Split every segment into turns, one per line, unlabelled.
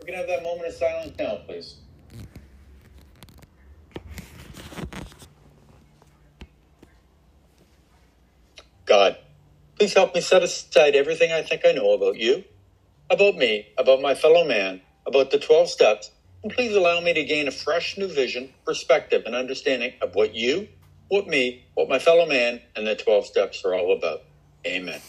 we can have that moment of silence now, please. God, please help me set aside everything I think I know about you, about me, about my fellow man, about the 12 steps, and please allow me to gain a fresh new vision, perspective, and understanding of what you, what me, what my fellow man, and the 12 steps are all about. Amen.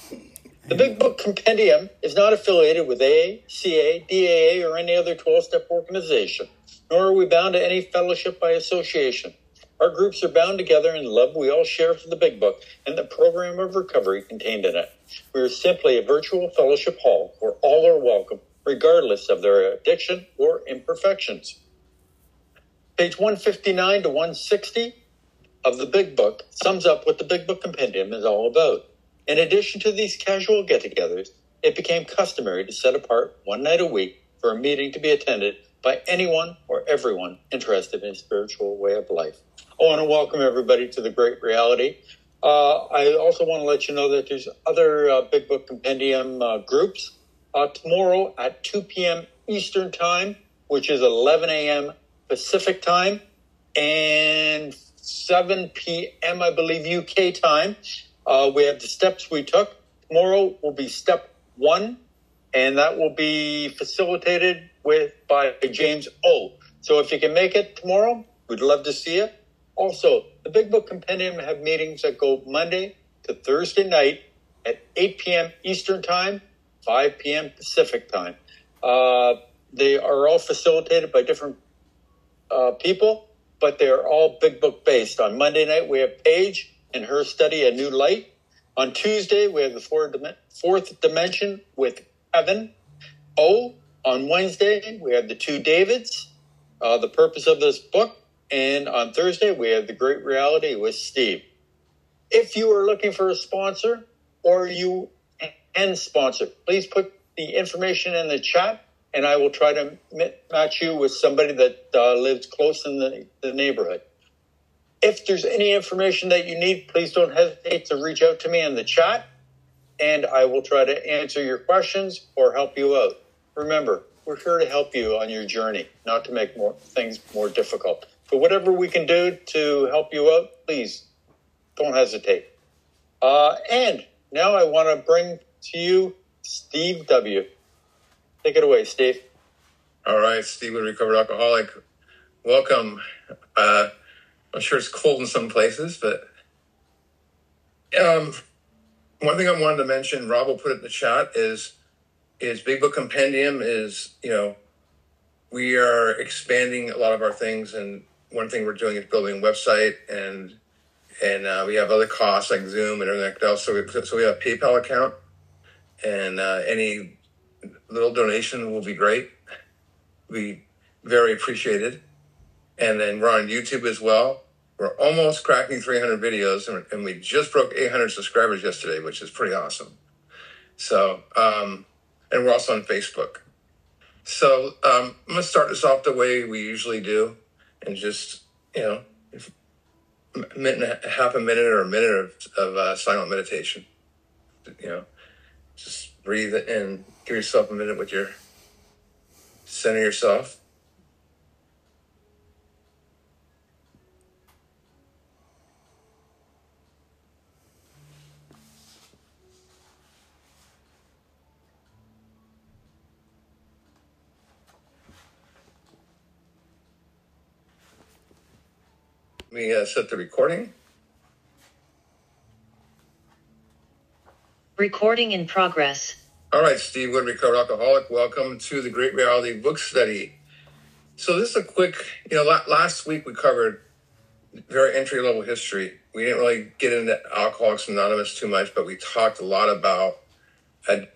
The Big Book Compendium is not affiliated with AA, CA, DAA, or any other 12 step organization, nor are we bound to any fellowship by association. Our groups are bound together in love we all share for the Big Book and the program of recovery contained in it. We are simply a virtual fellowship hall where all are welcome, regardless of their addiction or imperfections. Page 159 to 160 of the Big Book sums up what the Big Book Compendium is all about. In addition to these casual get togethers, it became customary to set apart one night a week for a meeting to be attended by anyone or everyone interested in a spiritual way of life. I want to welcome everybody to the great reality. Uh, I also want to let you know that there's other uh, Big Book Compendium uh, groups. Uh, tomorrow at 2 p.m. Eastern Time, which is 11 a.m. Pacific Time, and 7 p.m., I believe, UK time, uh, we have the steps we took. Tomorrow will be step one, and that will be facilitated with by James O. So if you can make it tomorrow, we'd love to see you. Also, the Big Book Compendium have meetings that go Monday to Thursday night at 8 p.m. Eastern Time, 5 p.m. Pacific Time. Uh, they are all facilitated by different uh, people, but they are all Big Book based. On Monday night, we have Paige and her study, A New Light. On Tuesday, we have the fourth, dimension with Evan. O. On Wednesday, we have the two Davids, uh, the purpose of this book. And on Thursday, we have the great reality with Steve. If you are looking for a sponsor or you and sponsor, please put the information in the chat and I will try to match you with somebody that uh, lives close in the, the neighborhood. If there's any information that you need, please don't hesitate to reach out to me in the chat and I will try to answer your questions or help you out. Remember, we're here to help you on your journey, not to make more things more difficult. So whatever we can do to help you out, please don't hesitate. Uh, and now I want to bring to you Steve W. Take it away, Steve.
All right, Steve, recovered alcoholic. Welcome. Uh, I'm sure it's cold in some places, but um, one thing I wanted to mention, Rob will put it in the chat, is is Big Book Compendium is you know we are expanding a lot of our things, and one thing we're doing is building a website, and and uh, we have other costs like Zoom and everything else. So we, so we have a PayPal account, and uh, any little donation will be great. We very appreciated. And then we're on YouTube as well. We're almost cracking 300 videos, and, and we just broke 800 subscribers yesterday, which is pretty awesome. So, um, and we're also on Facebook. So um, I'm gonna start this off the way we usually do, and just you know, if, minute, half a minute or a minute of, of uh, silent meditation. You know, just breathe in, give yourself a minute with your center yourself. Let me uh, set the recording.
Recording in progress.
All right, Steve Wood, recovered alcoholic. Welcome to the Great Reality Book Study. So this is a quick, you know, last week we covered very entry level history. We didn't really get into Alcoholics Anonymous too much, but we talked a lot about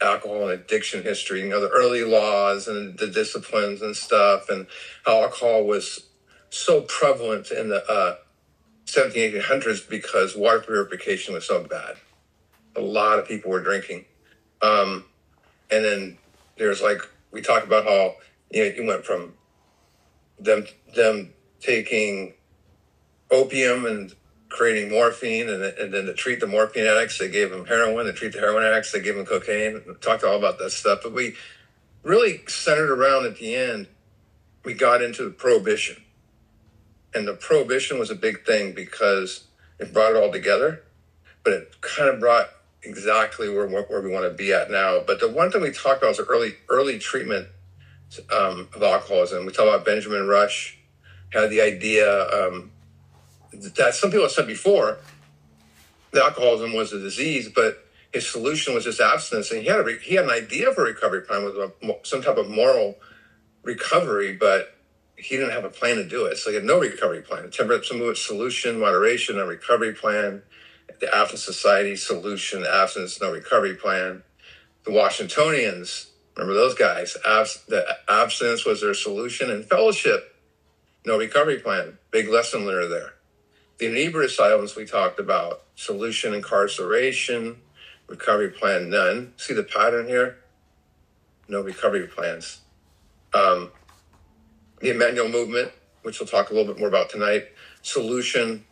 alcohol and addiction history, you know, the early laws and the disciplines and stuff, and how alcohol was so prevalent in the uh, 17, 1800s because water purification was so bad. A lot of people were drinking. Um, and then there's like, we talked about how, you know, you went from them, them taking opium and creating morphine, and, and then to treat the morphine addicts, they gave them heroin. To treat the heroin addicts, they gave them cocaine. We talked all about that stuff, but we really centered around at the end, we got into the prohibition. And the prohibition was a big thing because it brought it all together, but it kind of brought exactly where, where we want to be at now. But the one thing we talked about was early early treatment um, of alcoholism. We talked about Benjamin Rush had the idea um, that some people have said before that alcoholism was a disease, but his solution was just abstinence. And he had a, he had an idea for recovery plan with some type of moral recovery, but he didn't have a plan to do it. So he had no recovery plan. Temperate some solution, moderation, a recovery plan. The Abstinence Society solution, abstinence, no recovery plan. The Washingtonians, remember those guys? Abs- the abstinence was their solution, and fellowship, no recovery plan. Big lesson learned there. The inebriate asylums we talked about, solution incarceration, recovery plan none. See the pattern here? No recovery plans. Um, the Emmanuel movement, which we'll talk a little bit more about tonight, solution,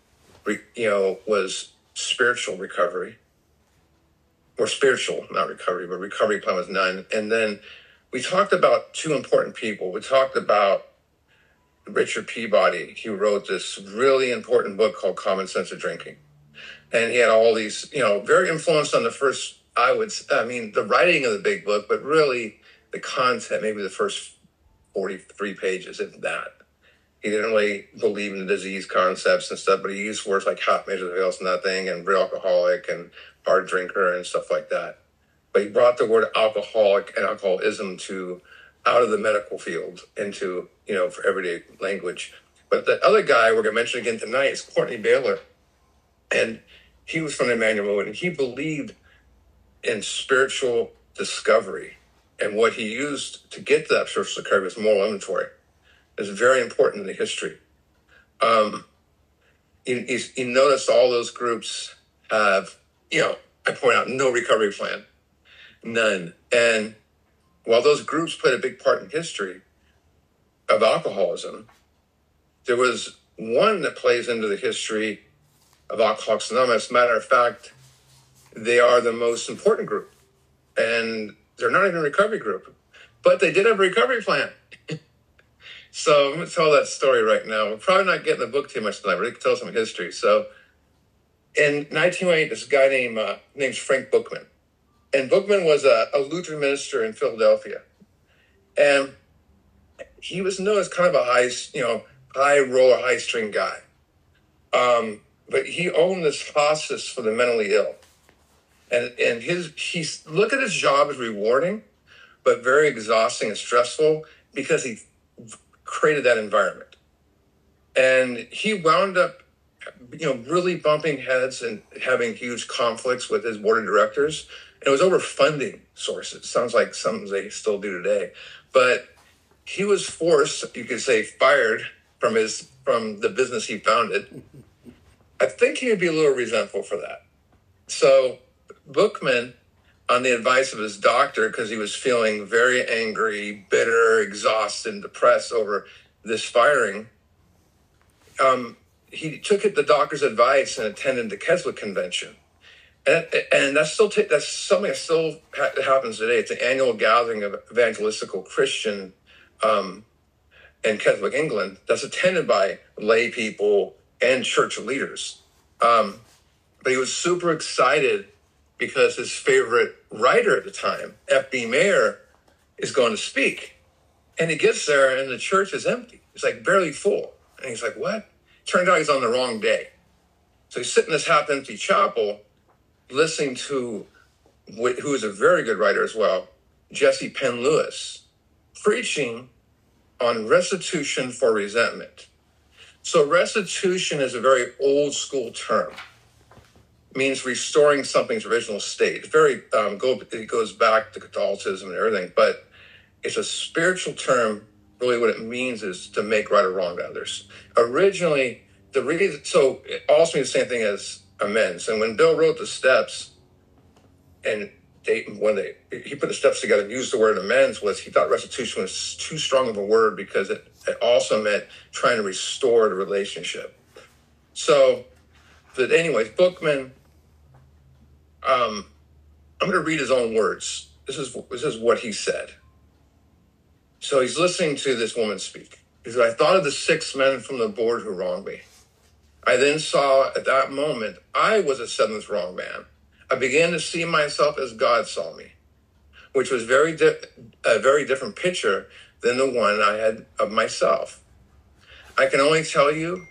you know, was spiritual recovery or spiritual, not recovery, but recovery plan was none. And then we talked about two important people. We talked about Richard Peabody. He wrote this really important book called Common Sense of Drinking. And he had all these, you know, very influenced on the first, I would, I mean, the writing of the big book, but really the content, maybe the first 43 pages, if that. He didn't really believe in the disease concepts and stuff, but he used words like hot measures of and nothing and real alcoholic and hard drinker and stuff like that. But he brought the word alcoholic and alcoholism to out of the medical field into, you know, for everyday language. But the other guy we're going to mention again tonight is Courtenay Baylor. And he was from Emmanuel and he believed in spiritual discovery. And what he used to get that spiritual discovery was moral inventory. It's very important in the history. Um, you, you, you notice all those groups have, you know, I point out no recovery plan, none. And while those groups played a big part in history of alcoholism, there was one that plays into the history of Alcoholics Anonymous. Matter of fact, they are the most important group, and they're not even a recovery group, but they did have a recovery plan. so I'm going to tell that story right now. We're probably not getting the book too much tonight, but we can tell some history. So in 1908, this guy named uh, named Frank Buchman and Buchman was a, a Lutheran minister in Philadelphia, and he was known as kind of a high, you know, high roller, high string guy. Um, but he owned this hospice for the mentally ill, and and his he's look at his job as rewarding, but very exhausting and stressful because he created that environment, and he wound up, you know, really bumping heads and having huge conflicts with his board of directors it was over funding sources. Sounds like something they still do today. But he was forced, you could say, fired from his from the business he founded. I think he would be a little resentful for that. So Buchman, on the advice of his doctor, because he was feeling very angry, bitter, exhausted, and depressed over this firing, um, he took it the doctor's advice and attended the Keswick Convention and, and that's still t- that's something that still ha- happens today. It's an annual gathering of evangelistical Christian um, in Keswick, England that's attended by lay people and church leaders. Um, but he was super excited because his favorite writer at the time, F.B. Meyer, is going to speak. And he gets there and the church is empty. It's like barely full. And he's like, what? Turned out he's on the wrong day. So he's sitting in this half empty chapel listening to who is a very good writer as well, Jessie Penn-Lewis, preaching on restitution for resentment. So restitution is a very old school term. Means restoring something's original state. very um, go, it goes back to Catholicism and everything, but it's a spiritual term. Really, what it means is to make right or wrong to others. Originally, the reason so it also means the same thing as amends. And when Bill wrote the steps, and they when they he put the steps together and used the word amends, was he thought restitution was too strong of a word because it, it also meant trying to restore the relationship. So, but anyways, Buchman. Um, I'm going to read his own words. This is this is what he said. So he's listening to this woman speak. He said, I thought of the six men from the board who wronged me. I then saw at that moment I was a seventh wrong man. I began to see myself as God saw me, which was very di- a very different picture than the one I had of myself. I can only tell you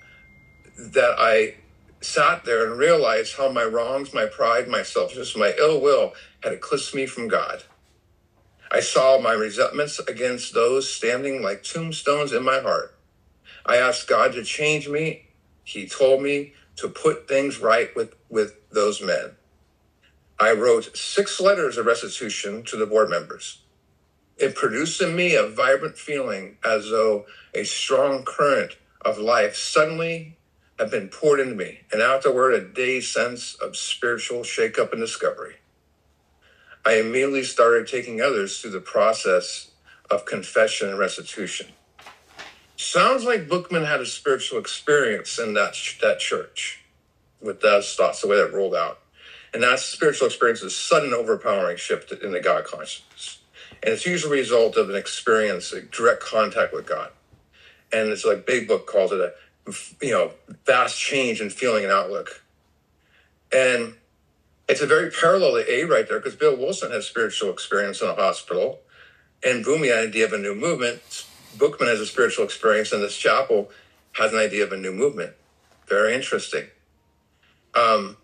that I sat there and realized how my wrongs, my pride, my selfishness, my ill will had eclipsed me from God. I saw my resentments against those standing like tombstones in my heart. I asked God to change me. He told me to put things right with, with those men. I wrote six letters of restitution to the board members. It produced in me a vibrant feeling as though a strong current of life suddenly had been poured into me, and afterward, a day's sense of spiritual shakeup and discovery. I immediately started taking others through the process of confession and restitution. Sounds like Buchman had a spiritual experience in that, that church with those thoughts, the way that rolled out. And that spiritual experience is a sudden overpowering shift in the God consciousness. And it's usually a result of an experience, a direct contact with God. And it's like Big Book calls it a you know vast change in feeling and outlook. And it's a very parallel to A right there because Bill Wilson has spiritual experience in a hospital, and Bumi had an idea of a new movement. Buchman has a spiritual experience, and this chapel has an idea of a new movement. Very interesting. Um,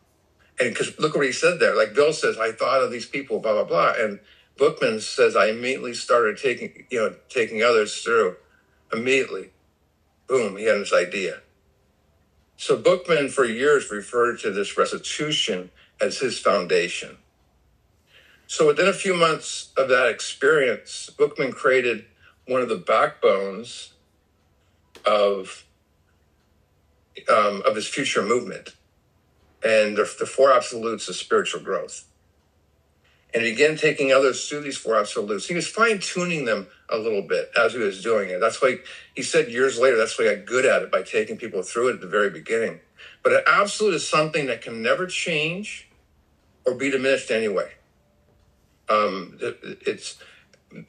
and because look what he said there. Like Bill says, I thought of these people, blah blah blah, and Buchman says I immediately started taking you know taking others through immediately. Boom, he had this idea. So Buchman for years referred to this restitution as his foundation. So within a few months of that experience, Buchman created one of the backbones of um, of his future movement, and the, the four absolutes of spiritual growth. And began taking others through these absolutes. He was fine tuning them a little bit as he was doing it. That's why he said years later, that's why he got good at it by taking people through it at the very beginning. But an absolute is something that can never change or be diminished anyway. Um, it's,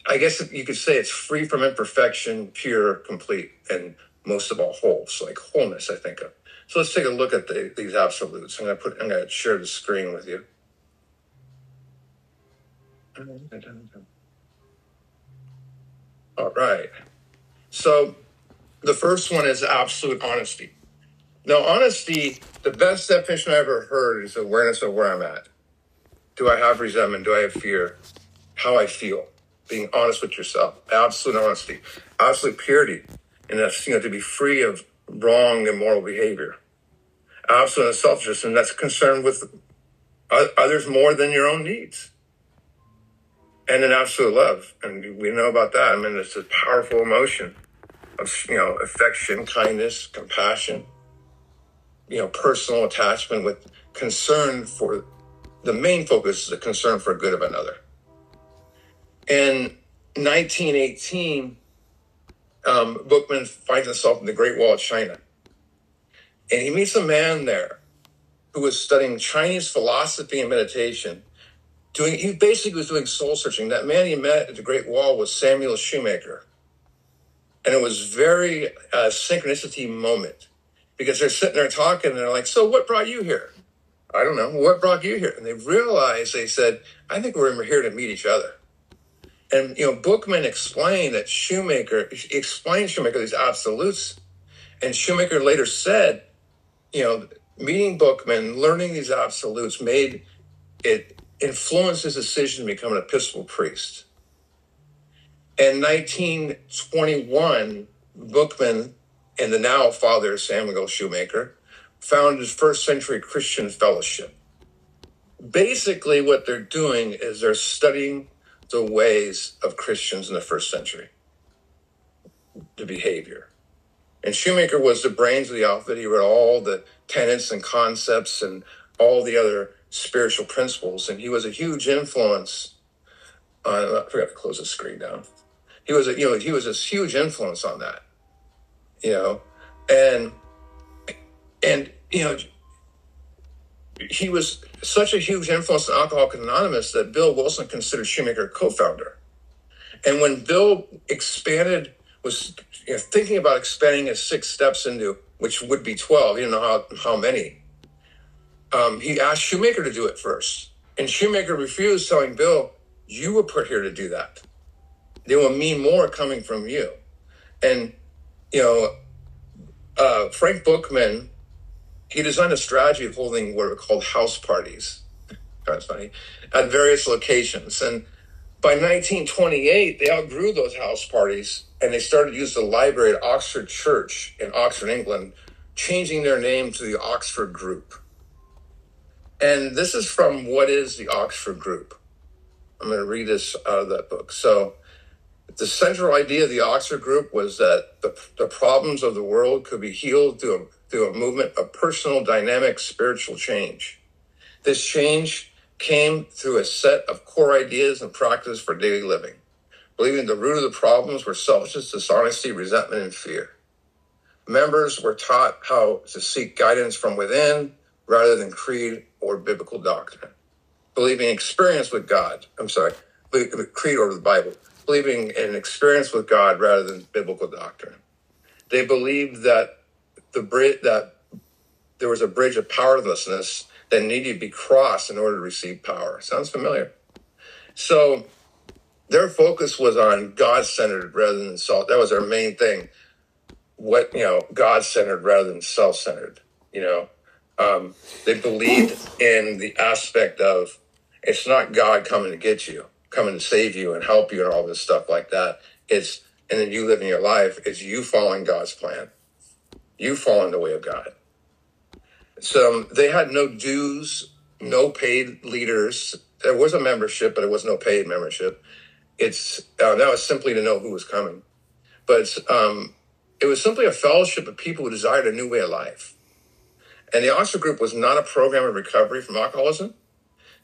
I guess you could say it's free from imperfection, pure, complete, and most of all whole. So like wholeness, I think of. So let's take a look at the, these absolutes. I'm gonna put. I'm gonna share the screen with you. All right. So the first one is absolute honesty. Now, honesty, the best definition I ever heard is awareness of where I'm at. Do I have resentment? Do I have fear? How I feel? Being honest with yourself. Absolute honesty. Absolute purity. And that's, you know, to be free of wrong immoral behavior. Absolute selfishness, and that's concerned with others more than your own needs and an absolute love. And we know about that. I mean, it's a powerful emotion of, you know, affection, kindness, compassion, you know, personal attachment with concern for the main focus is a concern for good of another. In 1918, um, Buchman finds himself in the Great Wall of China. And he meets a man there who was studying Chinese philosophy and meditation doing he basically was doing soul searching. That man he met at the Great Wall was Samuel Shoemaker, and it was very uh, synchronicity moment because they're sitting there talking and they're like, "So what brought you here?" I don't know what brought you here, and they realized they said, "I think we're here to meet each other." And you know, Buchman explained that Shoemaker explained Shoemaker these absolutes, and Shoemaker later said, you know, meeting Buchman, learning these absolutes made it influenced his decision to become an Episcopal priest. In 1921, Buchman and the now father Samuel Shoemaker founded First Century Christian Fellowship. Basically, what they're doing is they're studying the ways of Christians in the first century, the behavior. And Shoemaker was the brains of the outfit. He read all the tenets and concepts and all the other spiritual principles, and he was a huge influence. On, I forgot to close the screen down. He was a you know he was a huge influence on that, you know, and and you know he was such a huge influence on Alcoholics Anonymous that Bill Wilson considered Shoemaker a co-founder. And when Bill expanded, was you know, thinking about expanding his six steps into, which would be 12, you know how, how many, um, he asked Shoemaker to do it first. And Shoemaker refused, telling Bill, You were put here to do that. They will mean more coming from you. And, you know, uh, Frank Buchman, he designed a strategy of holding what are called house parties. That's funny, at various locations. And by 1928, they outgrew those house parties and they started to use the library at Oxford Church in Oxford, England, changing their name to the Oxford Group. And this is from What is the Oxford Group? I'm going to read this out of that book. So, the central idea of the Oxford Group was that the, the problems of the world could be healed through a, through a movement of personal, dynamic, spiritual change. This change came through a set of core ideas and practice for daily living, believing the root of the problems were selfishness, dishonesty, resentment, and fear. Members were taught how to seek guidance from within rather than creed or biblical doctrine. Believing experience with God, I'm sorry, creed or the Bible, believing in experience with God rather than biblical doctrine. They believed that the bridge that there was a bridge of powerlessness that needed to be crossed in order to receive power. Sounds familiar. So their focus was on God centered rather than self. That was their main thing. What you know, God centered rather than self centered. You know, um, they believed in the aspect of it's not God coming to get you, coming to save you and help you and all this stuff like that. It's and then you living your life. It's you following God's plan. You following the way of God. So they had no dues, no paid leaders. There was a membership, but it was no paid membership. It's uh, that was simply to know who was coming, but um, it was simply a fellowship of people who desired a new way of life. And the Oxford Group was not a program of recovery from alcoholism.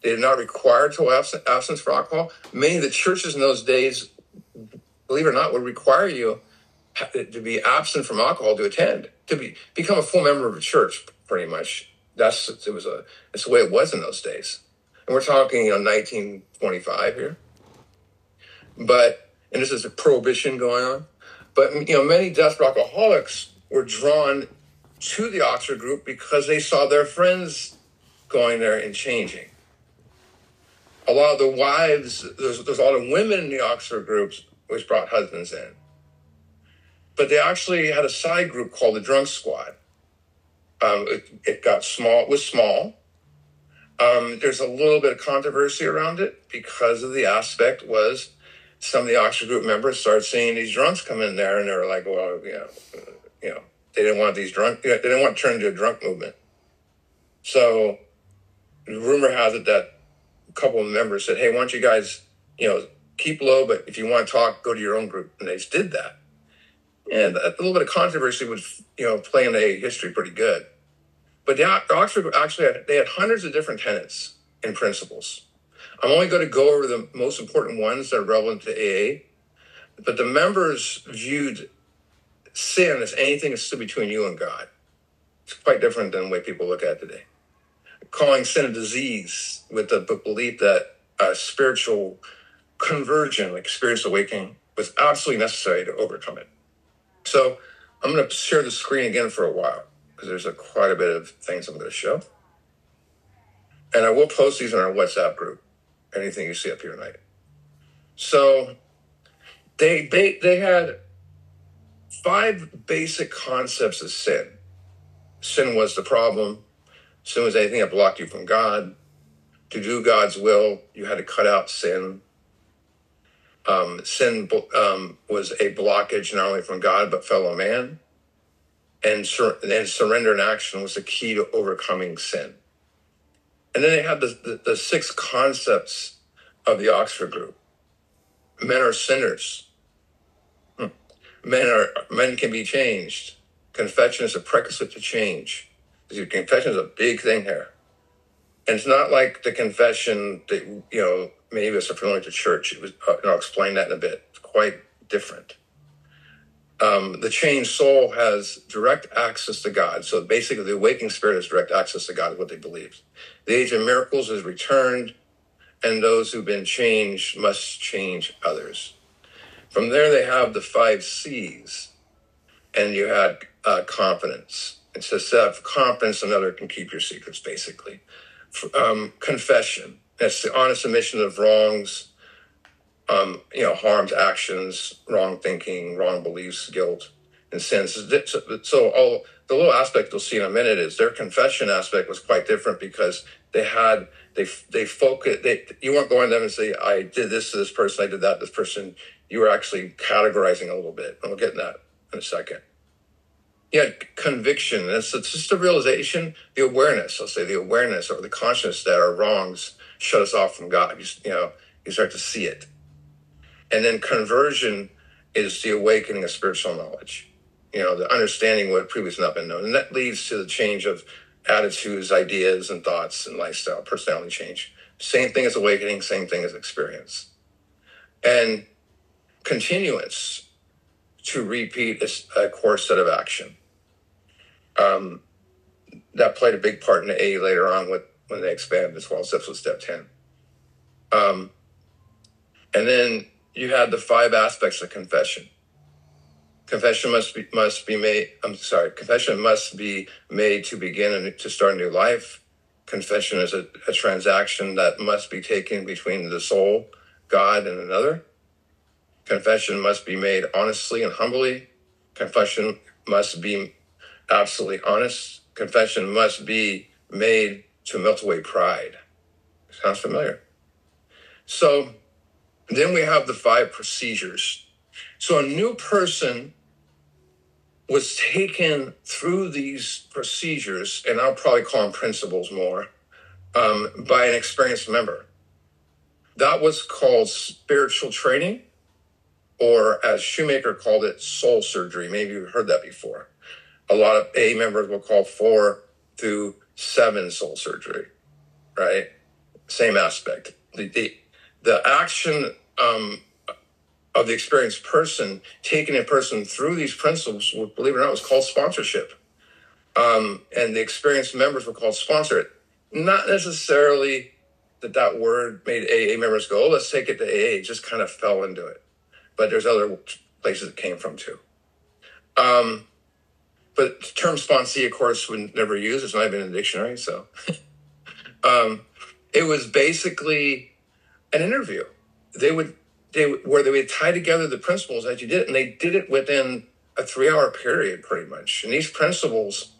They did not require total absence, for alcohol. Many of the churches in those days, believe it or not, would require you to be absent from alcohol to attend, to be become a full member of a church, pretty much. That's it was a it's the way it was in those days. And we're talking, you know, 1925 here. But and this is a prohibition going on. But you know, many desperate alcoholics were drawn to the Oxford group because they saw their friends going there and changing. A lot of the wives, there's, there's a lot of women in the Oxford groups which brought husbands in. But they actually had a side group called the Drunk Squad. Um, it, it, got small, it was small. Um, there's a little bit of controversy around it because of the aspect was some of the Oxford group members started seeing these drunks come in there and they were like, well, you know, you know, they didn't want these drunk. They didn't want to turn into a drunk movement. So, rumor has it that a couple of members said, "Hey, why don't you guys, you know, keep low, but if you want to talk, go to your own group." And they did that. And a little bit of controversy would, you know, play in a history pretty good. But the Oxford actually had, they had hundreds of different tenets and principles. I'm only going to go over the most important ones that are relevant to AA. But the members viewed sin is anything that stood between you and God. It's quite different than the way people look at it today. Calling sin a disease with the belief that a spiritual conversion, like spiritual awakening, was absolutely necessary to overcome it. So I'm going to share the screen again for a while because there's a, quite a bit of things I'm going to show. And I will post these in our WhatsApp group. Anything you see up here tonight. So they they they had five basic concepts of sin. Sin was the problem. Sin was anything that blocked you from God. To do God's will, you had to cut out sin. Um, sin um, was a blockage not only from God but fellow man. And, sur- and surrender and action was the key to overcoming sin. And then they had the, the, the six concepts of the Oxford group. Men are sinners men are men can be changed. Confession is a prerequisite to change. Confession is a big thing here. And it's not like the confession that, you know, many of us are familiar to church. It was, uh, and I'll explain that in a bit. It's quite different. Um, the changed soul has direct access to God. So basically, the awakening spirit has direct access to God, what they believe. The age of miracles is returned, and those who've been changed must change others. From there, they have the five C's, and you had uh, confidence. It says to have confidence another can keep your secrets, basically. Um, confession. That's the honest admission of wrongs, um, you know, harms, actions, wrong thinking, wrong beliefs, guilt, and sins. So all the little aspect you'll see in a minute is their confession aspect was quite different because they had they they focus they you weren't going to them and say I did this to this person, I did that to this person. You were actually categorizing a little bit. We'll get that in a second. Yeah, conviction. It's, it's just a realization, the awareness. I'll say the awareness or the consciousness that our wrongs shut us off from God. You, you know, you start to see it. And then conversion is the awakening of spiritual knowledge. You know, the understanding what previously not been known. And that leads to the change of attitudes, ideas, and thoughts and lifestyle, personality change. Same thing as awakening, same thing as experience. And continuance to repeat a core set of action. Um, that played a big part in A later on with when they expanded the 12 steps with step 10. Um, and then you had the five aspects of confession. Confession must be must be made. I'm sorry. Confession must be made to begin and to start a new life. Confession is a, a transaction that must be taken between the soul, God, and another. Confession must be made honestly and humbly. Confession must be absolutely honest. Confession must be made to melt away pride. Sounds familiar. So then we have the five procedures. So a new person was taken through these procedures, and I'll probably call them principles more, um, by an experienced member. That was called spiritual training, or as Shoemaker called it, soul surgery. Maybe you've heard that before. A lot of A members will call four through seven soul surgery, right? Same aspect. The, the, the action um, of the experienced person, taking a person through these principles, believe it or not, was called sponsorship. Um, and the experienced members were called sponsored. Not necessarily that that word made AA members go, oh, let's take it to AA. It just kind of fell into it. But there's other places it came from too. Um, but the term sponsee, of course, would never use. It's not even in the dictionary. So um, it was basically an interview. They would they where they would tie together the principles as you did it, and they did it within a three hour period, pretty much. And these principles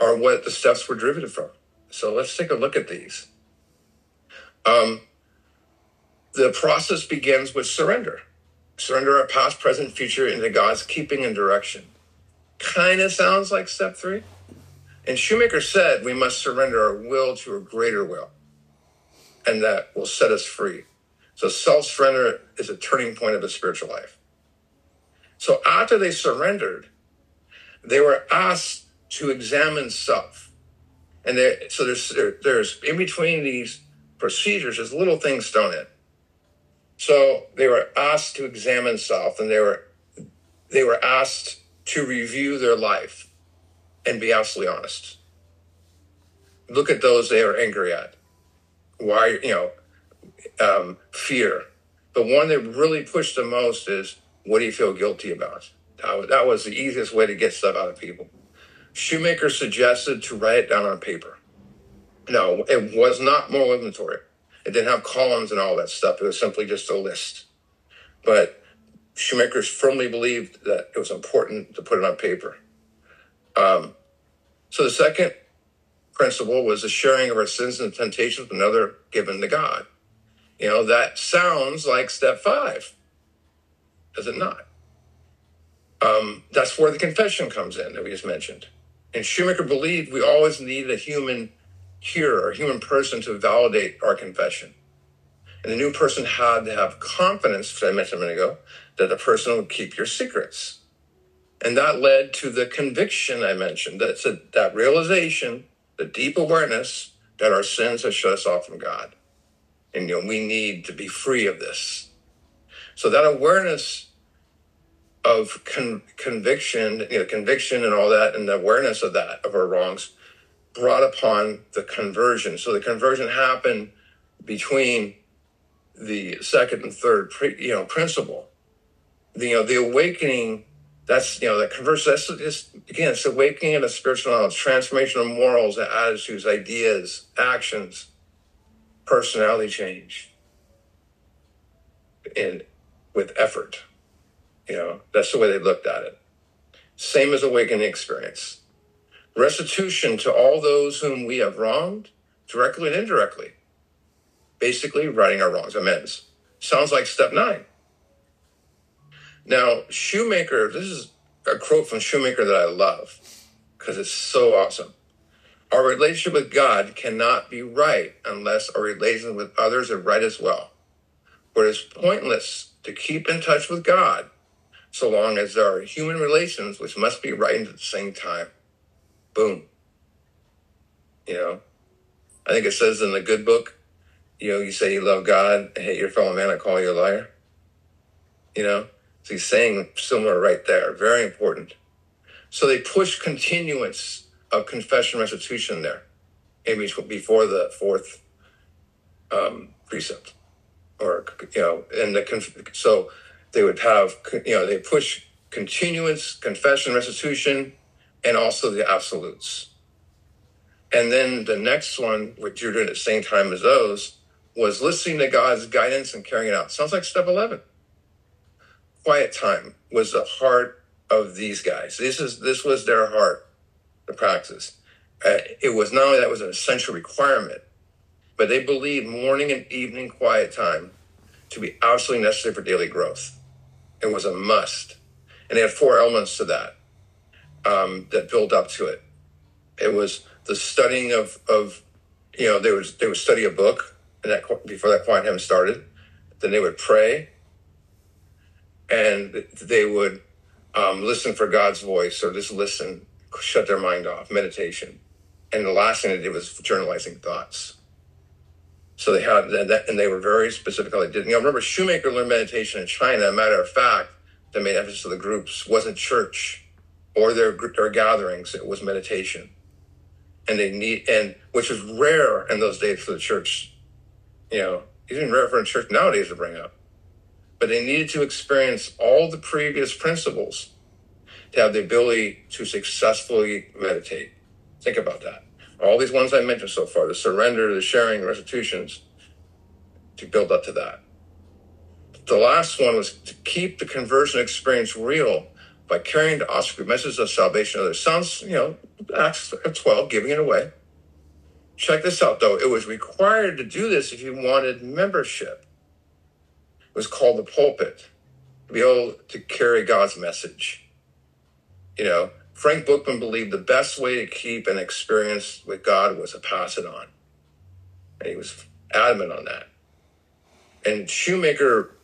are what the steps were driven from. So let's take a look at these. Um, the process begins with surrender. Surrender our past, present, future into God's keeping and direction kind of sounds like step three. And Shoemaker said we must surrender our will to a greater will, and that will set us free. So self surrender is a turning point of the spiritual life. So after they surrendered, they were asked to examine self. And they, so there's, there, there's in between these procedures, there's little things thrown in. So they were asked to examine self, and they were they were asked to review their life and be absolutely honest. Look at those they are angry at. Why, you know, um, fear. The one that really pushed the most is what do you feel guilty about? That was, that was the easiest way to get stuff out of people. Shoemaker suggested to write it down on paper. No, it was not moral inventory. It didn't have columns and all that stuff. It was simply just a list. But Shoemakers firmly believed that it was important to put it on paper. Um, so the second principle was the sharing of our sins and temptations with another given to God. You know, that sounds like step five, does it not? Um, that's where the confession comes in that we just mentioned. And Shoemaker believed we always need a human hearer, a human person to validate our confession. And the new person had to have confidence, which I mentioned a minute ago, that the person would keep your secrets. And that led to the conviction I mentioned. That's a, that realization, the deep awareness that our sins have shut us off from God. And you know, we need to be free of this. So that awareness of con- conviction, you know, conviction and all that, and the awareness of that, of our wrongs, brought upon the conversion. So the conversion happened between the second and third, you know, principle the, you know, the awakening, that's, you know, that converse, that's just, again, it's awakening of the spiritual knowledge, transformation of morals, attitudes, ideas, actions, personality change, and with effort. You know, that's the way they looked at it. Same as awakening experience. Restitution to all those whom we have wronged, directly and indirectly. Basically, righting our wrongs, amends. Sounds like step nine. Now, Shoemaker, this is a quote from Shoemaker that I love because it's so awesome. Our relationship with God cannot be right unless our relations with others are right as well. For it is pointless to keep in touch with God so long as there are human relations which must be right at the same time. Boom. You know, I think it says in the good book, you know, you say you love God, hate your fellow man, I call you a liar. You know, so he's saying similar right there, very important. So they push continuance of confession restitution there, maybe before the fourth um, precept, or you know, and the so they would have you know they push continuance, confession, restitution, and also the absolutes. And then the next one, which you're doing at the same time as those, was listening to God's guidance and carrying it out. Sounds like step 11. Quiet time was the heart of these guys. This is this was their heart, the practice. Uh, it was not only that was an essential requirement, but they believed morning and evening quiet time to be absolutely necessary for daily growth. It was a must, and they had four elements to that um, that build up to it. It was the studying of of you know they would they would study a book and that before that quiet time started. Then they would pray, and they would um, listen for God's voice or just listen, shut their mind off, meditation. And the last thing they did was journalizing thoughts. So they had that, and they were very specific how they did. You know, remember Shoemaker learned meditation in China. Matter of fact, the main emphasis of the groups wasn't church or their their gatherings; it was meditation and they need and which is rare in those days for the church. You know, even rare for a church nowadays to bring up. But they needed to experience all the previous principles to have the ability to successfully meditate. Think about that. All these ones I mentioned so far, the surrender, the sharing, the restitutions, to build up to that. The last one was to keep the conversion experience real by carrying the Oscar message of salvation others. Sounds, you know, Acts 12, giving it away. Check this out, though. It was required to do this if you wanted membership. It was called the pulpit, to be able to carry God's message. You know, Frank Buchman believed the best way to keep an experience with God was to pass it on. And he was adamant on that. And Shoemaker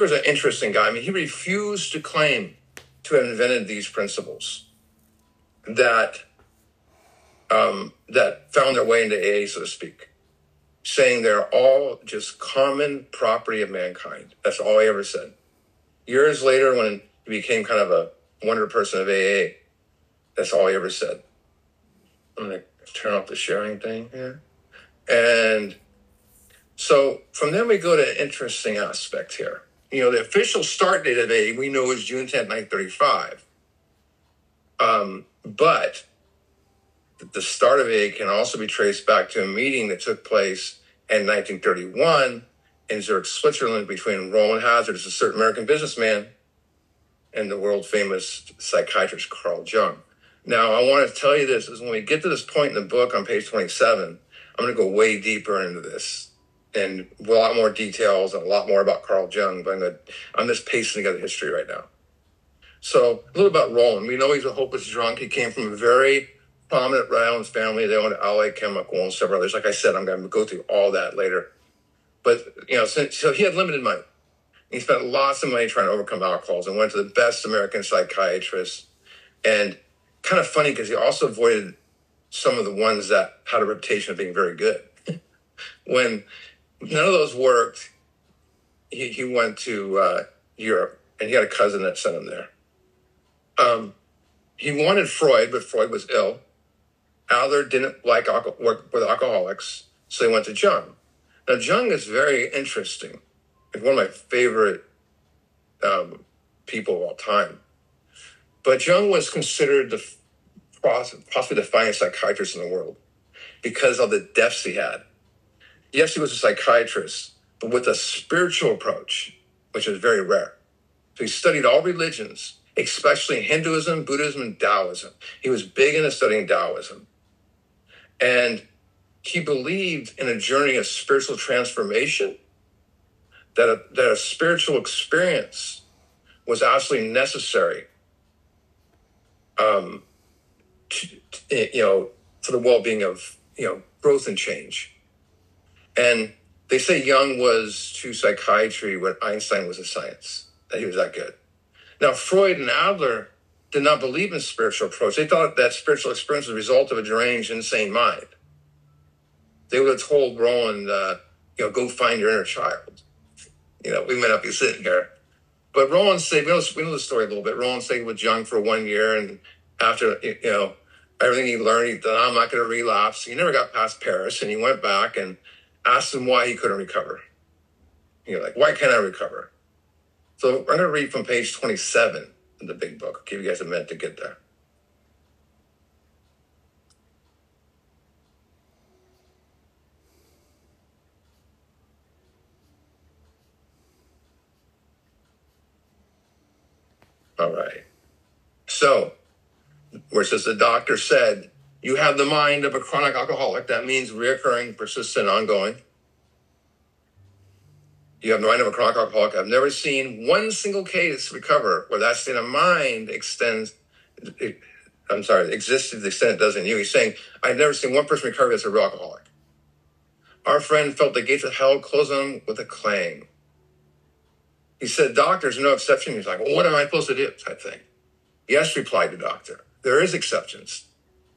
was an interesting guy. I mean, he refused to claim to have invented these principles that um, that found their way into AA, so to speak, saying they're all just common property of mankind. That's all he ever said. Years later, when he became kind of a wonder person of AA, that's all he ever said. I'm to turn off the sharing thing here. And so from then we go to an interesting aspect here you know, the official start date of A we know is June 10th, 1935. Um, but the start of A can also be traced back to a meeting that took place in 1931 in Zurich, Switzerland, between Rowland Hazard, a certain American businessman, and the world famous psychiatrist Carl Jung. Now, I want to tell you this is when we get to this point in the book on page 27, I'm going to go way deeper into this and a lot more details and a lot more about Carl Jung. But I'm, gonna, I'm just pasting together history right now. So a little about Rowland. We know he's a hopeless drunk. He came from a very prominent Rhode Island family. They owned Allied Chemical and several others. Like I said, I'm going to go through all that later. But you know, so, so he had limited money. He spent lots of money trying to overcome alcoholism. and went to the best American psychiatrists. And kind of funny because he also avoided some of the ones that had a reputation of being very good. when none of those worked. He, he went to uh, Europe and he had a cousin that sent him there. Um, he wanted Freud, but Freud was ill. Adler didn't like alcohol, work with alcoholics, so he went to Jung. Now, Jung is very interesting. It's one of my favorite um, people of all time. But Jung was considered the possibly the finest psychiatrist in the world because of the deaths he had. Yes, he was a psychiatrist, but with a spiritual approach, which is very rare. So he studied all religions, especially Hinduism, Buddhism, and Taoism. He was big into studying Taoism. And he believed in a journey of spiritual transformation, that a, that a spiritual experience was absolutely necessary um, to, you know, for the well-being of, you know, growth and change. And they say Jung was to psychiatry what Einstein was to science, that he was that good. Now, Freud and Adler did not believe in spiritual approach. They thought that spiritual experience was a result of a deranged, insane mind. They would have told Rowland, uh, you know, go find your inner child. You know, we may not be sitting here. But Rowland stayed, we know, we know the story a little bit. Rowland stayed with Jung for one year, and after, you know, everything he learned, he thought, I'm not going to relapse. He never got past Paris, and he went back and asked him why he couldn't recover. You're like, why can't I recover? So I'm going to read from page 27 in the big book. I'll give you guys a minute to get there. All right. So, where it says the doctor said, you have the mind of a chronic alcoholic. That means reoccurring, persistent, ongoing. You have the mind of a chronic alcoholic. I've never seen one single case recover where that state of mind extends. It, I'm sorry, exists to the extent it does in you. He's saying, I've never seen one person recover as a real alcoholic. Our friend felt the gates of hell close on him with a clang. He said, Doctors no exception. He's like, Well, what am I supposed to do? type thing. Yes, replied the doctor. There is exceptions.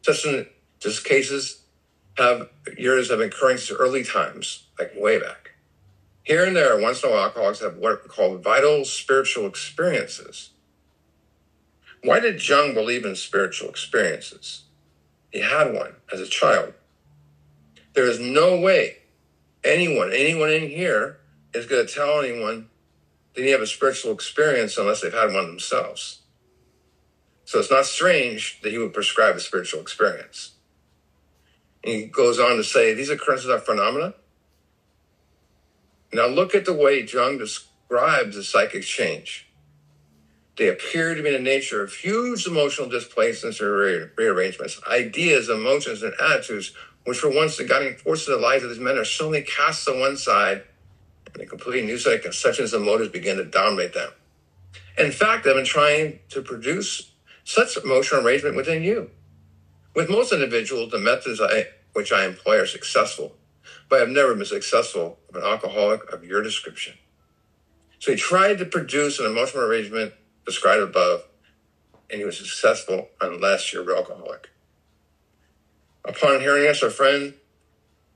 Such in just cases have years of occurring to early times, like way back. Here and there, once in a while, alcoholics have what are called vital spiritual experiences. Why did Jung believe in spiritual experiences? He had one as a child. There is no way anyone, anyone in here is going to tell anyone they need have a spiritual experience unless they've had one themselves. So it's not strange that he would prescribe a spiritual experience. And he goes on to say these occurrences are phenomena now look at the way Jung describes the psychic change. They appear to be in the nature of huge emotional displacements or re- rearrangements. Ideas, emotions, and attitudes, which were once the guiding forces of the lives of these men, are suddenly cast to one side, and a completely new set of conceptions and motives begin to dominate them. In fact, I've been trying to produce such emotional arrangement within you. With most individuals, the methods I, which I employ are successful but I've never been successful with an alcoholic of your description. So he tried to produce an emotional arrangement described above, and he was successful unless you're an alcoholic. Upon hearing this, our friend